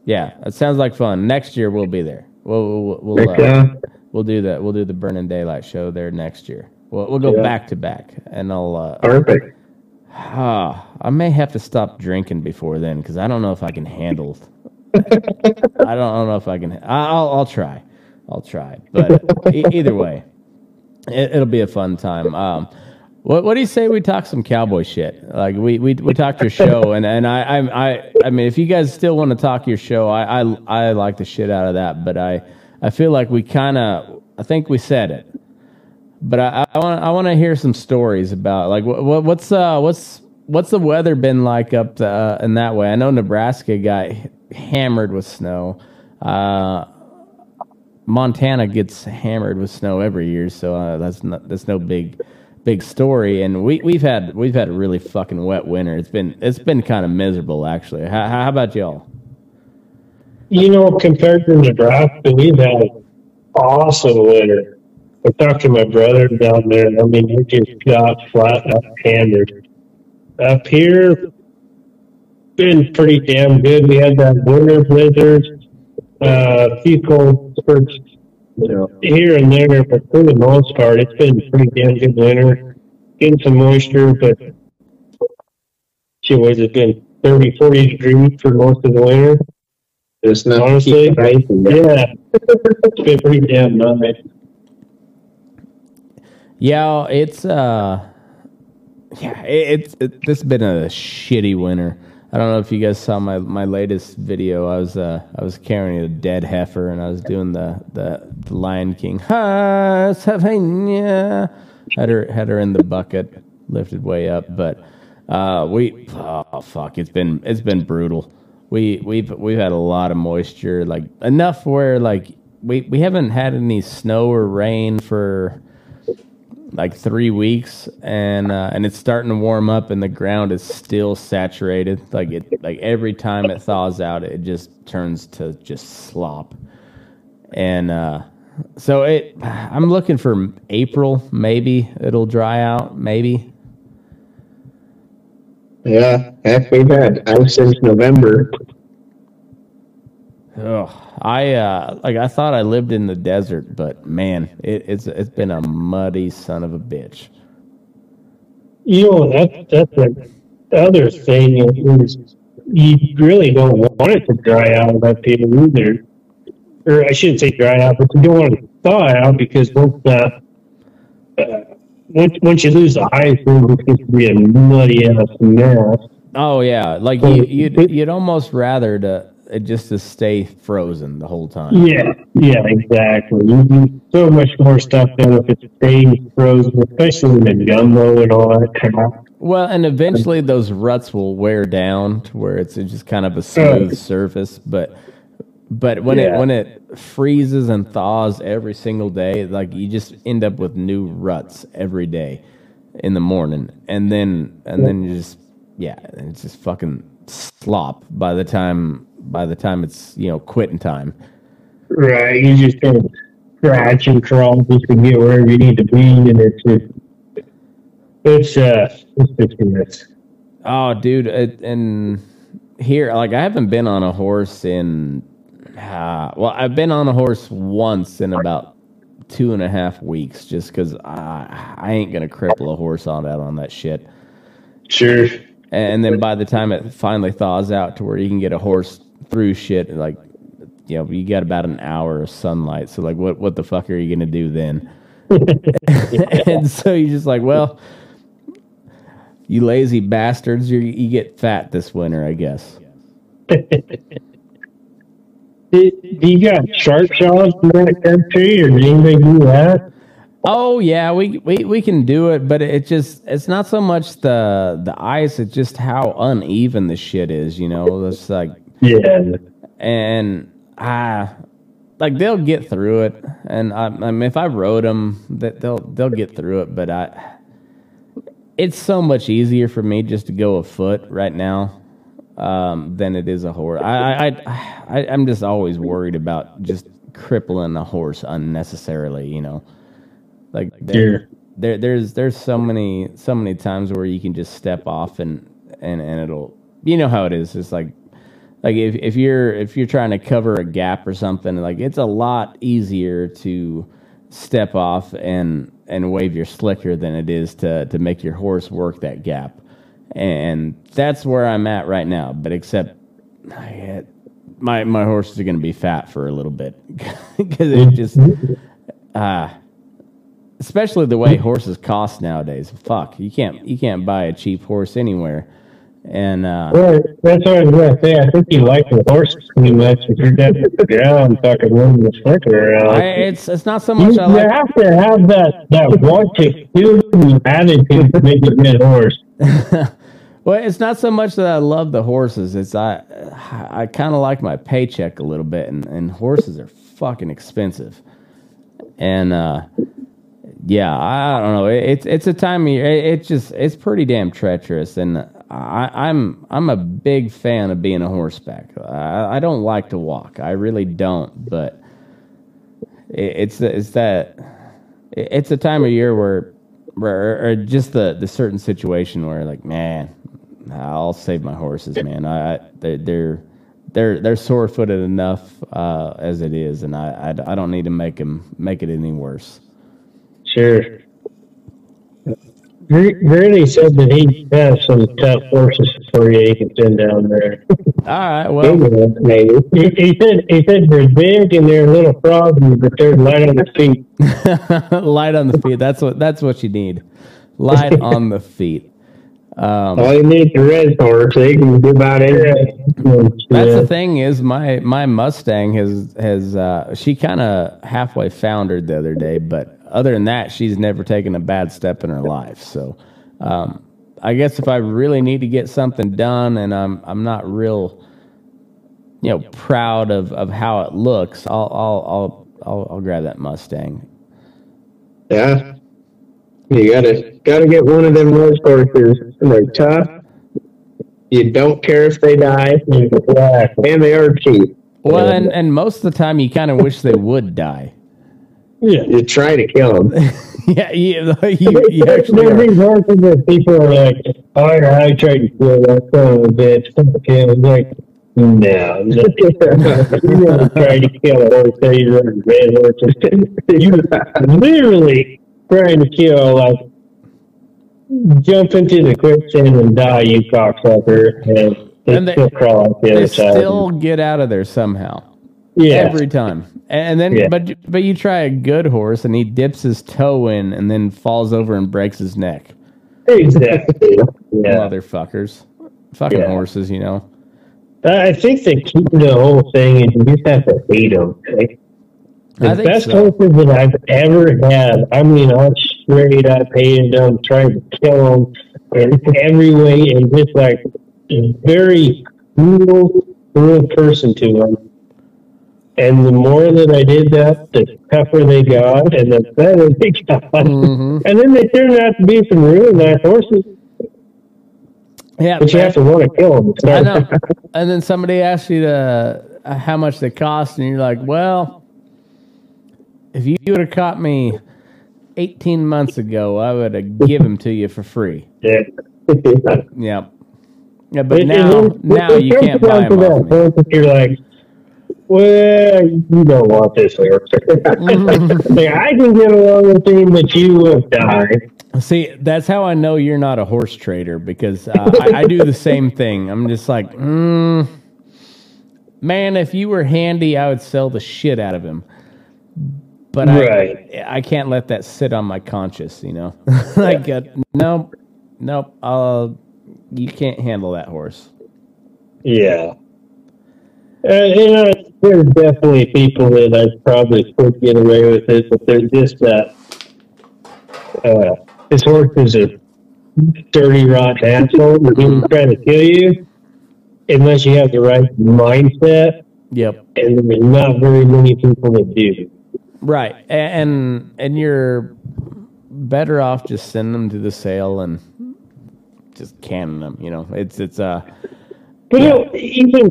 yeah, it sounds like fun. Next year we'll be there. We'll we'll, we'll uh, We'll do that. We'll do the Burning Daylight show there next year. We'll we'll go yeah. back to back, and I'll. Uh, Perfect. Ah, I may have to stop drinking before then because I don't know if I can handle. I don't, I don't know if I can. I'll I'll try. I'll try. But e- either way, it, will be a fun time. Um, what what do you say we talk some cowboy shit? Like we we we talked your show, and and I I I I mean, if you guys still want to talk your show, I I I like the shit out of that, but I. I feel like we kind of, I think we said it, but I, I want, I want to hear some stories about like what, what's, uh, what's, what's the weather been like up uh, in that way? I know Nebraska got hammered with snow. Uh, Montana gets hammered with snow every year, so uh, that's not, that's no big big story. And we we've had we've had a really fucking wet winter. It's been it's been kind of miserable actually. How, how about y'all? You know, compared to Nebraska, we've had awesome winter. I talked to my brother down there. I mean, he just got flat up hammered. Up here, been pretty damn good. We had that winter blizzard, uh, a few cold spurts here and there, but for the most part, it's been pretty damn good winter. Getting some moisture, but she was it been 30, 40 degrees for most of the winter. It's not honestly, yeah, it's been pretty damn nice. Yeah, it's uh, yeah, it, it's it, this has been a shitty winter. I don't know if you guys saw my, my latest video. I was uh I was carrying a dead heifer and I was doing the the, the Lion King. Ha, had her had her in the bucket, lifted way up, but uh we oh fuck, it's been it's been brutal we we've we've had a lot of moisture, like enough where like we we haven't had any snow or rain for like three weeks, and uh, and it's starting to warm up, and the ground is still saturated. Like it, like every time it thaws out, it just turns to just slop. And uh, so it, I'm looking for April. Maybe it'll dry out. Maybe. Yeah, heck, we've had ice since November. Oh, I uh, like I thought I lived in the desert, but man, it, it's it's been a muddy son of a bitch. You know that that's the other thing is you really don't want it to dry out that people either, or I shouldn't say dry out, but you don't want it to thaw out because once that uh, once once you lose the ice, it's going to be a muddy ass mess. Oh yeah, like you, you'd you'd almost rather to just to stay frozen the whole time. Yeah, yeah, exactly. You do so much more stuff than if it stays frozen, especially in the gumbo and all that kind of. Well, and eventually those ruts will wear down to where it's just kind of a smooth surface, but but when yeah. it when it freezes and thaws every single day, like you just end up with new ruts every day in the morning, and then and then you just yeah, it's just fucking slop by the time by the time it's you know quitting time. Right, you just kind of scratch and crawl just to get wherever you need to be, and it's just, it's uh it's ridiculous. Oh, dude, it, and here, like, I haven't been on a horse in, uh, well, I've been on a horse once in about two and a half weeks, just because I, I ain't gonna cripple a horse on that on that shit. Sure. And then by the time it finally thaws out to where you can get a horse through shit like you know you got about an hour of sunlight. So like what what the fuck are you gonna do then? *laughs* *laughs* And so you're just like well you lazy bastards you you get fat this winter i guess. *laughs* Do, you got sharp jaws in that country or do anybody do that Oh yeah, we, we we can do it, but it just it's not so much the the ice, it's just how uneven the shit is, you know. It's like yeah. And I like they'll get through it, and I, I mean, if I rode them, that they'll they'll get through it. But I, it's so much easier for me just to go a foot right now um, than it is a horse. I, I I I'm just always worried about just crippling a horse unnecessarily. You know, like there, there there's there's so many so many times where you can just step off and and and it'll you know how it is. It's like like if, if you're if you're trying to cover a gap or something like it's a lot easier to step off and and wave your slicker than it is to to make your horse work that gap and that's where i'm at right now but except my my horse is going to be fat for a little bit *laughs* because it just uh especially the way horses cost nowadays fuck you can't you can't buy a cheap horse anywhere and uh, well, that's what I was going to say. I think you like the horses too much. If you're dead to the ground, talking moving the slicker around. It's it's not so much. You, I like. you have to have that that want to do attitude to make a good horse. *laughs* well, it's not so much that I love the horses. It's I I kind of like my paycheck a little bit, and, and horses are fucking expensive. And uh, yeah, I don't know. It, it's it's a time of year. It, it's just it's pretty damn treacherous, and I, I'm, I'm a big fan of being a horseback. I, I don't like to walk. I really don't. But it, it's it's that it's a time of year where where or just the the certain situation where like man, I'll save my horses, man. I, they're they're they're they're sore footed enough uh, as it is, and I, I I don't need to make them make it any worse. Sure. Granny said that he has some tough horses for you he can send down there. *laughs* All right, well, maybe. He, he, said he said they're big and they're a little froggy, but they're light on the feet. *laughs* light on the feet. That's what that's what you need. Light *laughs* on the feet. Um, All you need is a red horse. They can do about anything. That's yeah. the thing is my my Mustang has has uh, she kind of halfway foundered the other day, but other than that, she's never taken a bad step in her life. So, um, I guess if I really need to get something done and I'm I'm not real, you know, proud of, of how it looks, I'll I'll I'll I'll, I'll grab that Mustang. Yeah. You gotta gotta get one of them race horses. They're tough. You don't care if they die, and they are cheap. Well, and, and most of the time, you kind of wish they would die. Yeah, you try to kill them. *laughs* yeah, you, you, you *laughs* actually There's these horses that people are like, "Oh, I tried to kill that son of a bitch." Okay, I'm like, no, no. *laughs* you never tried to kill a horse that you run red horses. You literally trying to kill like jump into the quicksand and die, you cocksucker, and they, and they still crawl out the they other side. still get out of there somehow. Yeah. Every time. And then Yeah. but but you try a good horse and he dips his toe in and then falls over and breaks his neck. Exactly. *laughs* Yeah. Motherfuckers. Fucking Yeah. horses, you know. I think the key to the whole thing is you just have to hate them. Like, the best so. horses that I've ever had, I mean, I straight up hated them, tried to kill them in every way, and just like a very cruel, cruel person to them. And the more that I did that, the tougher they got, and the better they *laughs* got. Mhm. And then they turned out to be some really nice horses, Yeah, but you have to want to kill them. I know. And then somebody asks you to uh, how much they cost, and you're like, "Well, if you would have caught me 18 months ago, I would have given them to you for free." Yeah. *laughs* Yeah. Yeah, but It- now, it- now it you can't buy them off me. You're like, well, you don't want this horse. *laughs* like, I can get along with him, but you will die. See, that's how I know you're not a horse trader because uh, I, I do the same thing. I'm just like, mm, man, if you were handy, I would sell the shit out of him. But Right. I, I can't let that sit on my conscience, you know. *laughs* like, uh, nope, nope. Uh, you can't handle that horse. Yeah. Uh, you know, there's definitely people that I probably could get away with it, but they're just that. Uh, this horse is a dirty, rotten asshole. He's trying to kill you unless you have the right mindset, Yep. and there's not very many people that do. Right, and and you're better off just sending them to the sale and just canning them. You know, it's it's uh But you know, even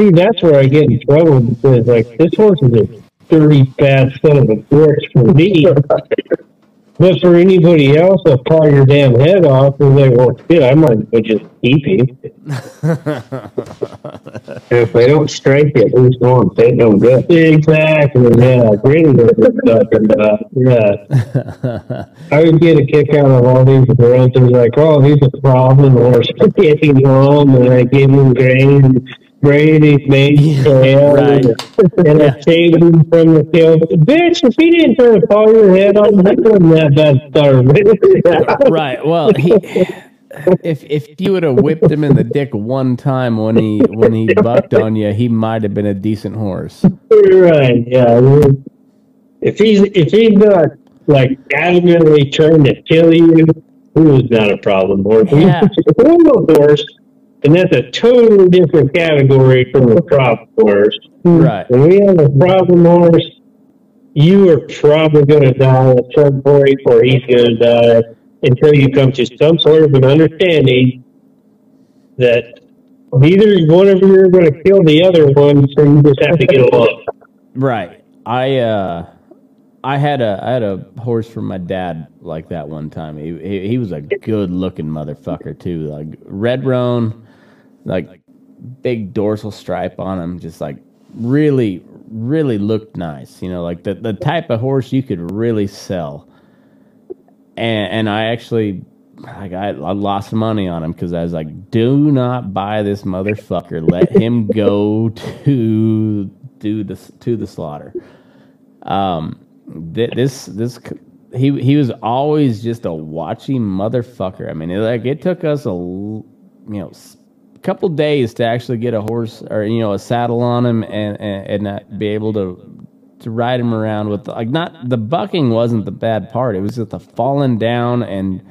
see, that's where I get in trouble because like this horse is a dirty bad son of a bitch for me. But for anybody else, they'll paw your damn head off and they like, well, shit, I might well just keep him. *laughs* if they don't strike it, who's going? They no good. Exactly. Yeah, really good stuff. And, uh, yeah, I would get a kick out of all these girls. Like, oh, he's a problem horse. Getting home and I give him grain. Brady made tail, right. and I saved him from the kill. Bitch, if he didn't try to paw your head off, he couldn't have that starving. *laughs* right. Well, he, if if you would have whipped him in the dick one time when he when he bucked on you, he might have been a decent horse. right? Yeah. If he's if he's not like adamantly trying to kill you, who's not a problem horse? Yeah. He's a normal horse, and that's a totally different category from a problem horse. Right. When we have a problem horse, you are probably going to die at some point, or he's going to die until you come to some sort of an understanding that neither one of you are going to kill the other one, so you just have to get along. Right. I uh I had a I had a horse from my dad like that one time. He he, he was a good looking motherfucker too. Like red roan, like big dorsal stripe on him, just like really really looked nice. You know, like the the type of horse you could really sell. And and I actually like I, I lost money on him because I was like, do not buy this motherfucker. Let him go to do the to the slaughter. Um, th- this this he he was always just a watchy motherfucker. I mean, like it took us a you know couple days to actually get a horse or you know a saddle on him and and, and be able to to ride him around with like not the bucking wasn't the bad part. It was just the falling down and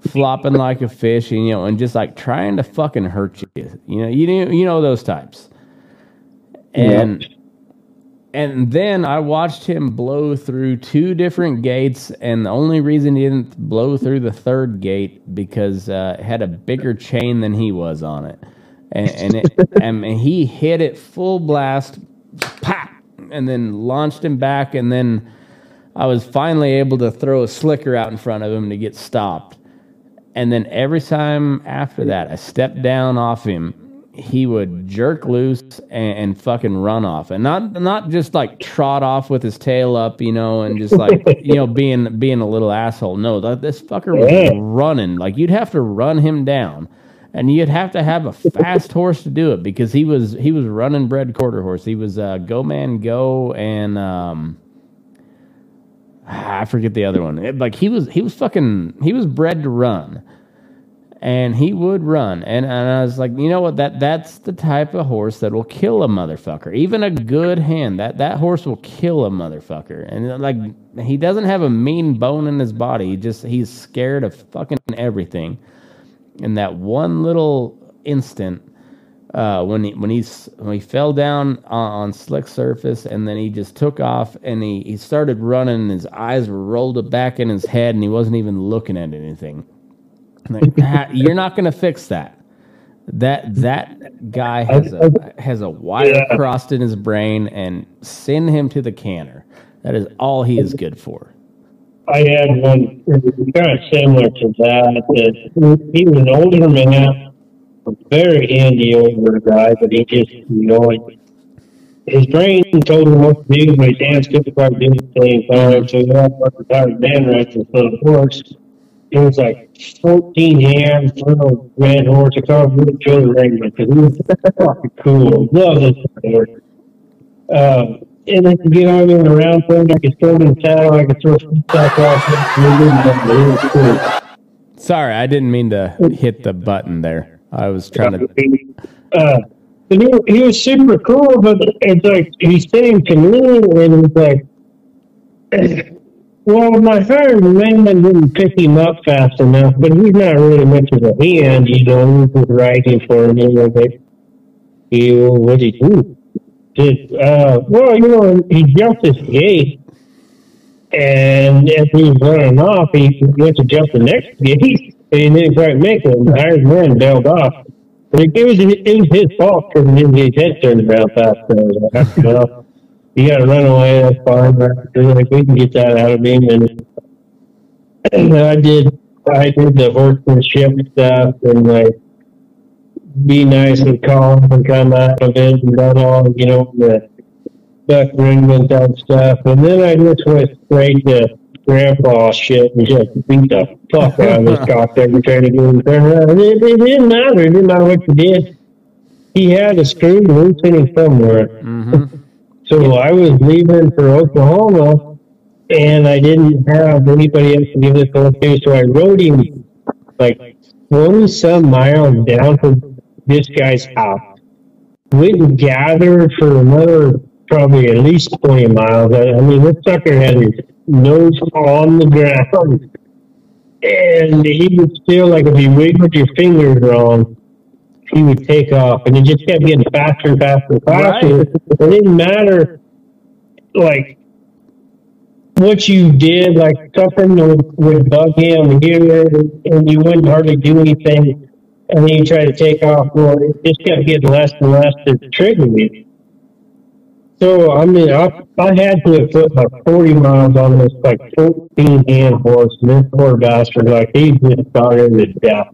flopping like a fish, and you know, and just like trying to fucking hurt you. You know, you know, you know those types. And and then I watched him blow through two different gates, and the only reason he didn't blow through the third gate because uh, it had a bigger chain than he was on it, and and, it, *laughs* and he hit it full blast, pop, and then launched him back, and then I was finally able to throw a slicker out in front of him to get stopped, and then every time after that, I stepped down off him he would jerk loose and, and, fucking run off, and not not just like trot off with his tail up, you know, and just like you know being being a little asshole. No, that, this fucker was yeah. running. Like you'd have to run him down, and you'd have to have a fast horse to do it because he was he was running bred quarter horse. He was uh, Go Man Go and um, I forget the other one. It, like he was he was fucking he was bred to run and he would run. And, and I was like, you know what? That that's the type of horse that will kill a motherfucker. Even a good hand, that that horse will kill a motherfucker. And like, he doesn't have a mean bone in his body. He just he's scared of fucking everything. And that one little instant, uh, when he when he's when he fell down on, on, slick surface and then he just took off and he, he started running and his eyes were rolled back in his head and he wasn't even looking at anything like, *laughs* you're not going to fix that. That that guy has a has a wire yeah. crossed in his brain, and send him to the canner. That is all he is good for. I had one kind of similar to that. That he was an older man, a very handy older guy, but he just you know his brain told him what to do, but his hands couldn't quite do the same time. So he had to retired man right instead of horse it was like 14 hands, little red horse. I called him Joe Wrangler because he was fucking cool. Love this horse. Um, and then to get on in around thing, I could throw it in the saddle, I could throw stuff off. It was cool. Sorry, I didn't mean to hit the button there. I was trying to. Uh, and he, he was super cool, but it's like he's saying to me, and it's like, well, my hired man didn't pick him up fast enough, but he's not really much of a hand, you know, he was writing for a little bit. He, what did he do? Did, uh, well, you know, he jumped this gate, and as he was running off, he went to jump the next gate, *laughs* and he didn't quite make it, the hired man bailed off. But it, was, it was his fault because he didn't his head turned around fast. So, you got to run away. That's fine. Like we can get that out of him. And I did, I did the horsemanship stuff and like be nice and calm and come out of it and done all, you know, the duck ring and that stuff. And then I just went straight to grandpa shit and just beat the fuck out of this cock every time he turn around. It, it didn't matter. It didn't matter what you did. He had a screw loose in him somewhere. Mm-hmm. So I was leaving for Oklahoma, and I didn't have anybody else to give this whole thing. So I rode him like 20 some miles down to this guy's house. Went and gathered for another probably at least 20 miles. I mean, this sucker had his nose on the ground. *laughs* And he was still like if you wiggled your fingers wrong, he would take off, and it just kept getting faster and faster and faster. Right. It didn't matter, like what you did, like something would, would bug him here, and you wouldn't hardly do anything, and then you try to take off. Well, it just kept getting less and less to trigger me. So I mean, I, I had to put like 40 miles on this like 14 hand horse, and this poor bastard, like he just started to death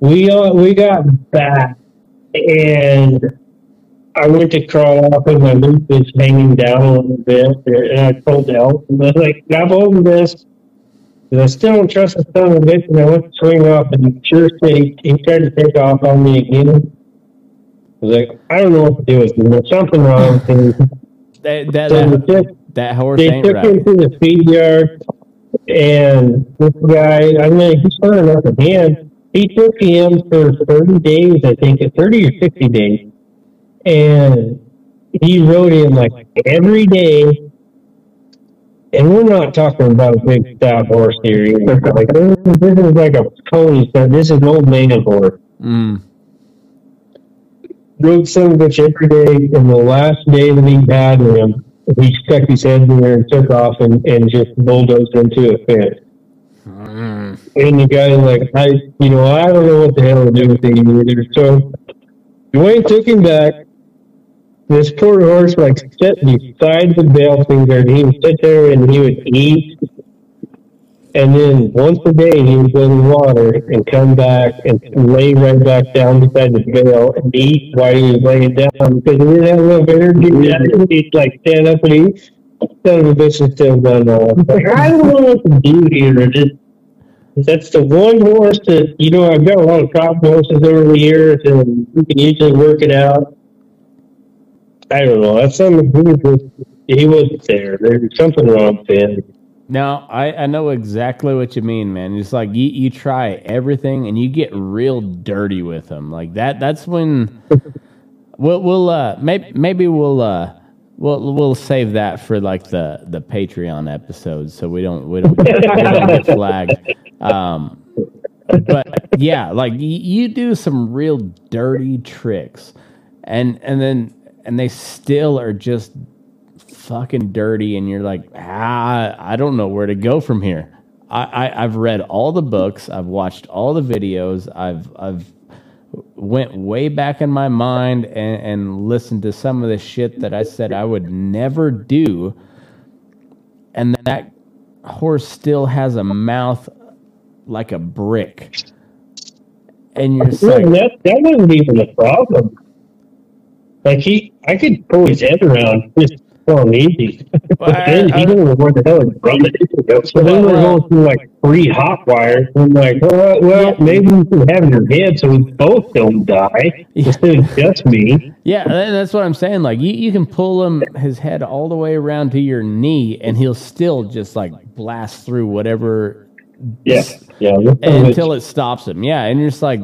we uh, we got back and I went to crawl off and my loop is hanging down a little bit and I pulled out and I was like, grab hold of this. And I still don't trust the son of a bitch and I went to swing off and sure he, he tried to take off on me again. I was like, I don't know what to do with him. There's something wrong with him. That, that, so that, took, that horse they took right. him to the feed yard and this guy, I mean, he's starting up a hand he took him for 30 days, I think, 30 or 60 days. And he rode him like every day. And we're not talking about a big stout horse here. Like, this, this is like a pony. So this is an old man horse. Mm. rode some of bitch every day, and the last day that he had him, he stuck his head in there and took off and, and just bulldozed into a fence. And the guy like, I, you know, I don't know what the hell to do with him either. So Dwayne took him back. This poor horse like sat beside the bale finger, and he would sit there and he would eat and then once a day he would go to the water and come back and lay right back down beside the bale and eat while he was laying down because he didn't have enough energy. He'd like stand up and eat. Son of a bitch is still all. Like, I don't know what to do here. Just, that's the one horse that, you know, I've got a lot of crop horses over the years and you can usually work it out. I don't know. That's something he was, he wasn't there. There's something wrong with him. No, I, I know exactly what you mean, man. It's like you, you try everything and you get real dirty with them. Like that. That's when *laughs* we'll we'll uh maybe maybe we'll uh we'll we'll save that for like the the Patreon episodes, so we don't we don't get, we don't get *laughs* flagged. Um, but yeah, like you, you do some real dirty tricks, and and then and they still are just fucking dirty and you're like, ah, I don't know where to go from here. I, I, have read all the books, I've watched all the videos, I've I've went way back in my mind and, and listened to some of the shit that I said I would never do. And that horse still has a mouth like a brick. And you're like, that, that wasn't even a problem. Like he, I could pull his head around just well, easy. Well, then he didn't know where the hell from. So then we're going through like three hot wires. I'm like, well, well maybe we should have your head so we both don't die instead of just me. Yeah, that's what I'm saying. Like you, you can pull him his head all the way around to your knee, and he'll still just like blast through whatever. Yeah, yeah. Until it stops him. Yeah, and you're just like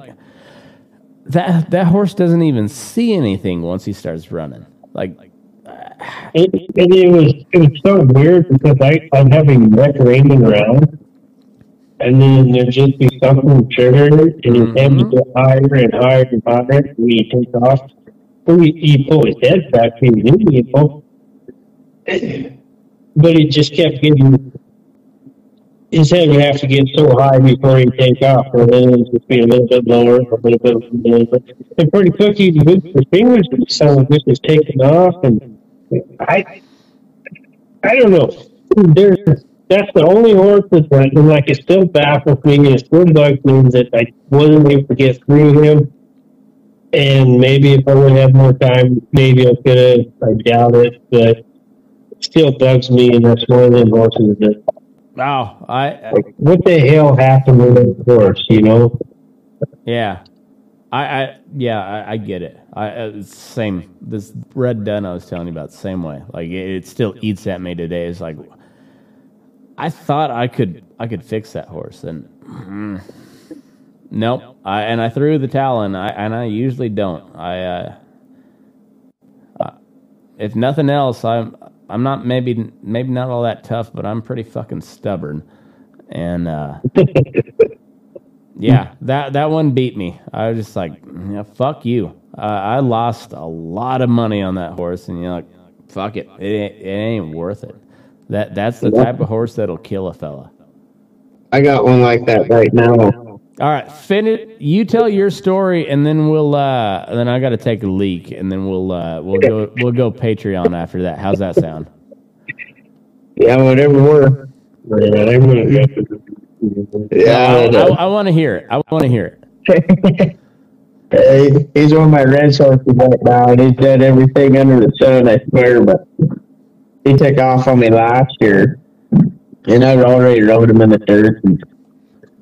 that. That horse doesn't even see anything once he starts running. Like it, it, it, was it was so weird because I I'm having neck reining around, and then there just be something triggered, and his head would mm-hmm. get higher and higher and higher, and he takes off. So he, he pulled his head back, he was Indian, but he just kept getting. His head would have to get so high before he take off, and then it would just be a little bit lower, a little bit lower. And pretty quick, he'd move his fingers, and sound like this was taking off, and I I don't know. There's that's the only horse that's like, and like it still baffles me and it still bugs me that I wasn't able to get through him. And maybe if I would have more time, maybe I could have. I doubt it, but it still bugs me, and that's one of them horses that. Wow, I, I like, what the hell happened with that horse? You know? Yeah, I, I yeah, I, I, get it. I uh, same. This red dun I was telling you about, same way. Like it, it, still eats at me today. It's like I thought I could I could fix that horse, and mm, nope. I and I threw the towel, and I and I usually don't. I, uh, uh, if nothing else, I'm I'm not maybe maybe not all that tough, but I'm pretty fucking stubborn, and. uh *laughs* yeah, that that one beat me. I was just like, yeah, fuck you. Uh, I lost a lot of money on that horse, and you're like, fuck it, it ain't, it ain't worth it. That that's the type of horse that'll kill a fella. I got one like that right now. All right, finish. You tell your story, and then we'll. uh Then I got to take a leak, and then we'll. uh We'll go. We'll go Patreon after that. How's that sound? Yeah, whatever. We're. Yeah, I, I, I want to hear it. I want to hear it. *laughs* hey, he's on my red horses right now, and he's done everything under the sun. I swear, but he took off on me last year, and I'd already rode him in the dirt, and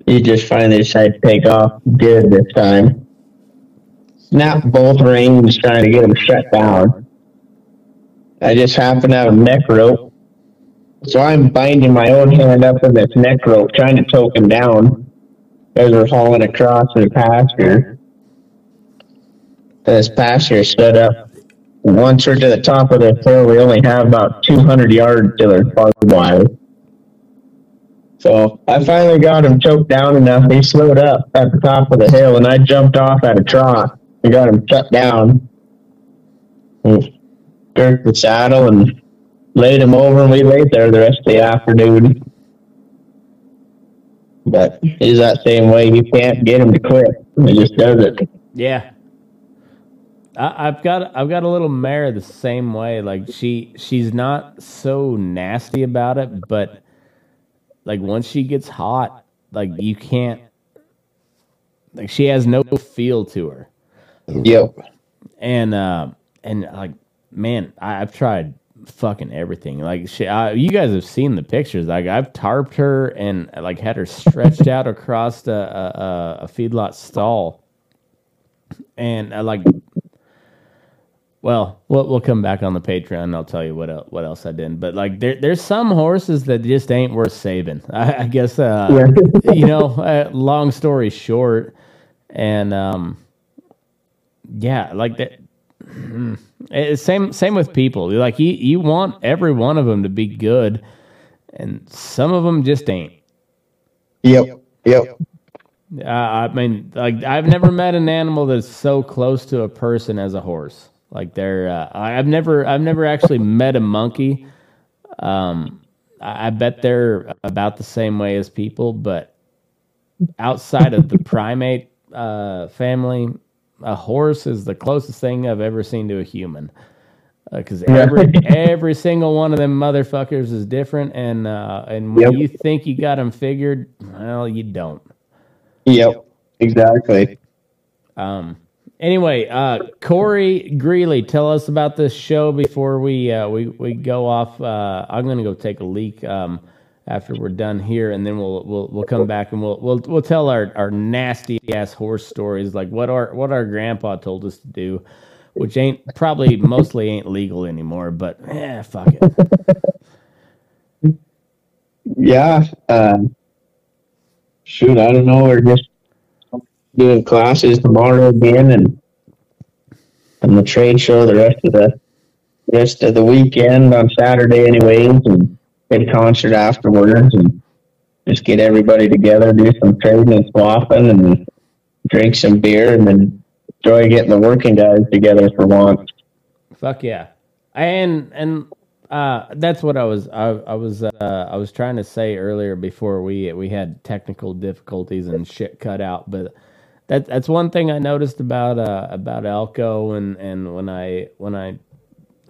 he just finally decided to take off good this time. Snapped both reins trying to get him shut down. I just happened to have a neck rope so I'm binding my own hand up in this neck rope, trying to choke him down as we're hauling across the pasture. This pasture stood up. Once we're to the top of the hill, we only have about 200 yards to the barbed wire. So I finally got him choked down enough. He slowed up at the top of the hill, and I jumped off at a trot. We got him shut down. jerked the saddle and laid him over, and we laid there the rest of the afternoon. But he's that same way. You can't get him to quit. He just does it. Yeah. I, I've got I've got a little mare the same way. Like she she's not so nasty about it, but like once she gets hot, like you can't like she has no feel to her. Yep. And uh and like man, I, have tried fucking everything. Like she, I, you guys have seen the pictures. Like I've tarped her and like had her stretched out across a, a, a feedlot stall, and I uh, like. Well, we'll we'll come back on the Patreon. and I'll tell you what else, what else I did. But like there there's some horses that just ain't worth saving. *laughs* I, I guess uh, yeah. *laughs* you know. Uh, long story short, and um, yeah, like that. It's same same with people. Like you you want every one of them to be good, and some of them just ain't. Yep. Yep. Uh, I mean, like I've never met an animal that's so close to a person as a horse. Like they're, uh, I've never, I've never actually met a monkey. Um, I, I bet they're about the same way as people, but outside of the primate uh, family, a horse is the closest thing I've ever seen to a human. Because uh, every *laughs* every single one of them motherfuckers is different, and uh, and when yep. you think you got them figured, well, you don't. Yep, exactly. Um. Anyway, uh, Cory Greeley, tell us about this show before we uh, we we go off. Uh, I'm gonna go take a leak. Um, after we're done here, and then we'll we'll we'll come back and we'll we'll we'll tell our, our nasty ass horse stories, like what our what our grandpa told us to do, which ain't probably mostly ain't legal anymore, but yeah, fuck it. *laughs* Yeah, uh, shoot, I don't know. We're just doing classes tomorrow again, and and the trade show the rest of the rest of the weekend on Saturday, anyways, and big concert afterwards and just get everybody together, do some trading and swapping and drink some beer and then enjoy getting the working guys together for once. Fuck yeah. And and uh, that's what I was I, I was uh, I was trying to say earlier before we we had technical difficulties and shit cut out, but that that's one thing I noticed about uh, about Elko and and when I when I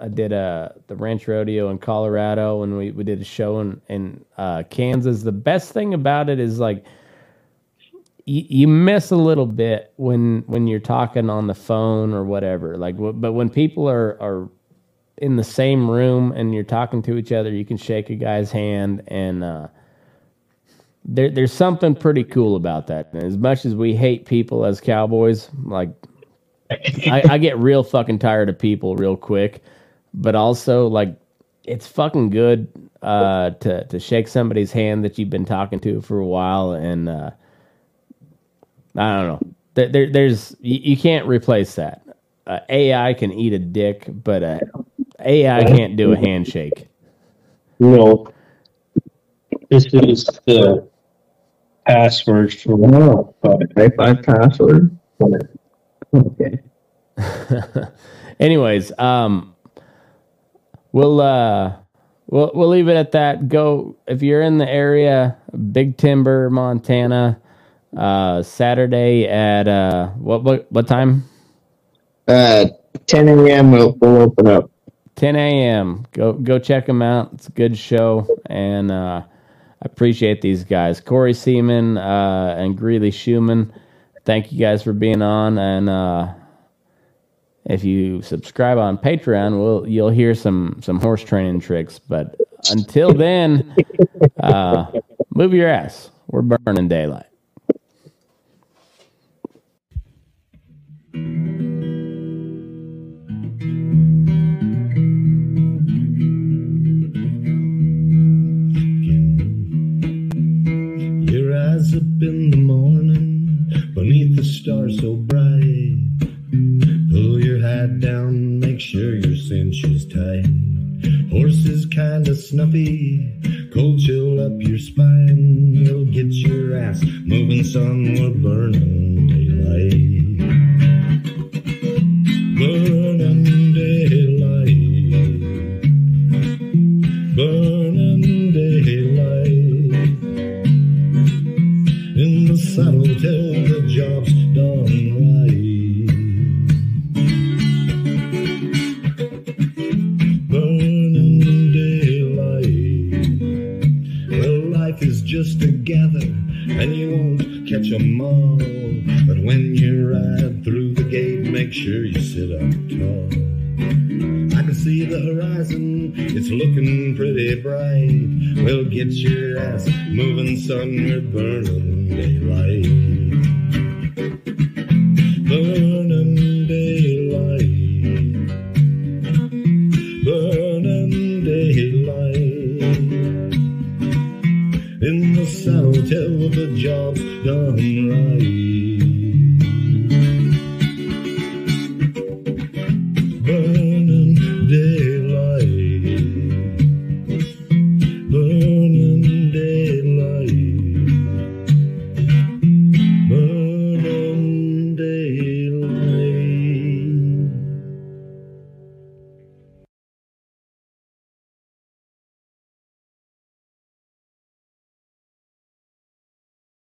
I did a the ranch rodeo in Colorado, and we, we did a show in in uh, Kansas. The best thing about it is like you, you miss a little bit when when you're talking on the phone or whatever. Like, but when people are are in the same room and you're talking to each other, you can shake a guy's hand and. Uh, there, there's something pretty cool about that. And as much as we hate people as cowboys, like I, I, get real fucking tired of people real quick but also like it's fucking good uh, to to shake somebody's hand that you've been talking to for a while, and uh, I don't know. There, there there's you, you, can't replace that. Uh, AI can eat a dick, but uh, AI can't do a handshake. No, this is the password for no. my password. Okay. Anyways, um, we'll uh we'll we'll leave it at that. Go if you're in the area, Big Timber, Montana, uh Saturday at uh what what what time? Uh 10 a.m. We'll, we'll open up. 10 a.m. Go go check them out. It's a good show, and uh, I appreciate these guys, Cory Seamann uh, and Greeley Schuman. Thank you guys for being on, and uh, if you subscribe on Patreon, we'll you'll hear some some horse training tricks. But until *laughs* then, uh, move your ass. We're burning daylight. Your eyes up in the morning beneath the stars so bright Pull your down, make sure your cinch is tight. Horse is kinda snuffy, cold chill up your spine. We'll get your ass moving, burning. Burning daylight. I can see the horizon, it's looking pretty bright. Well, get your ass moving, son, we're burning daylight.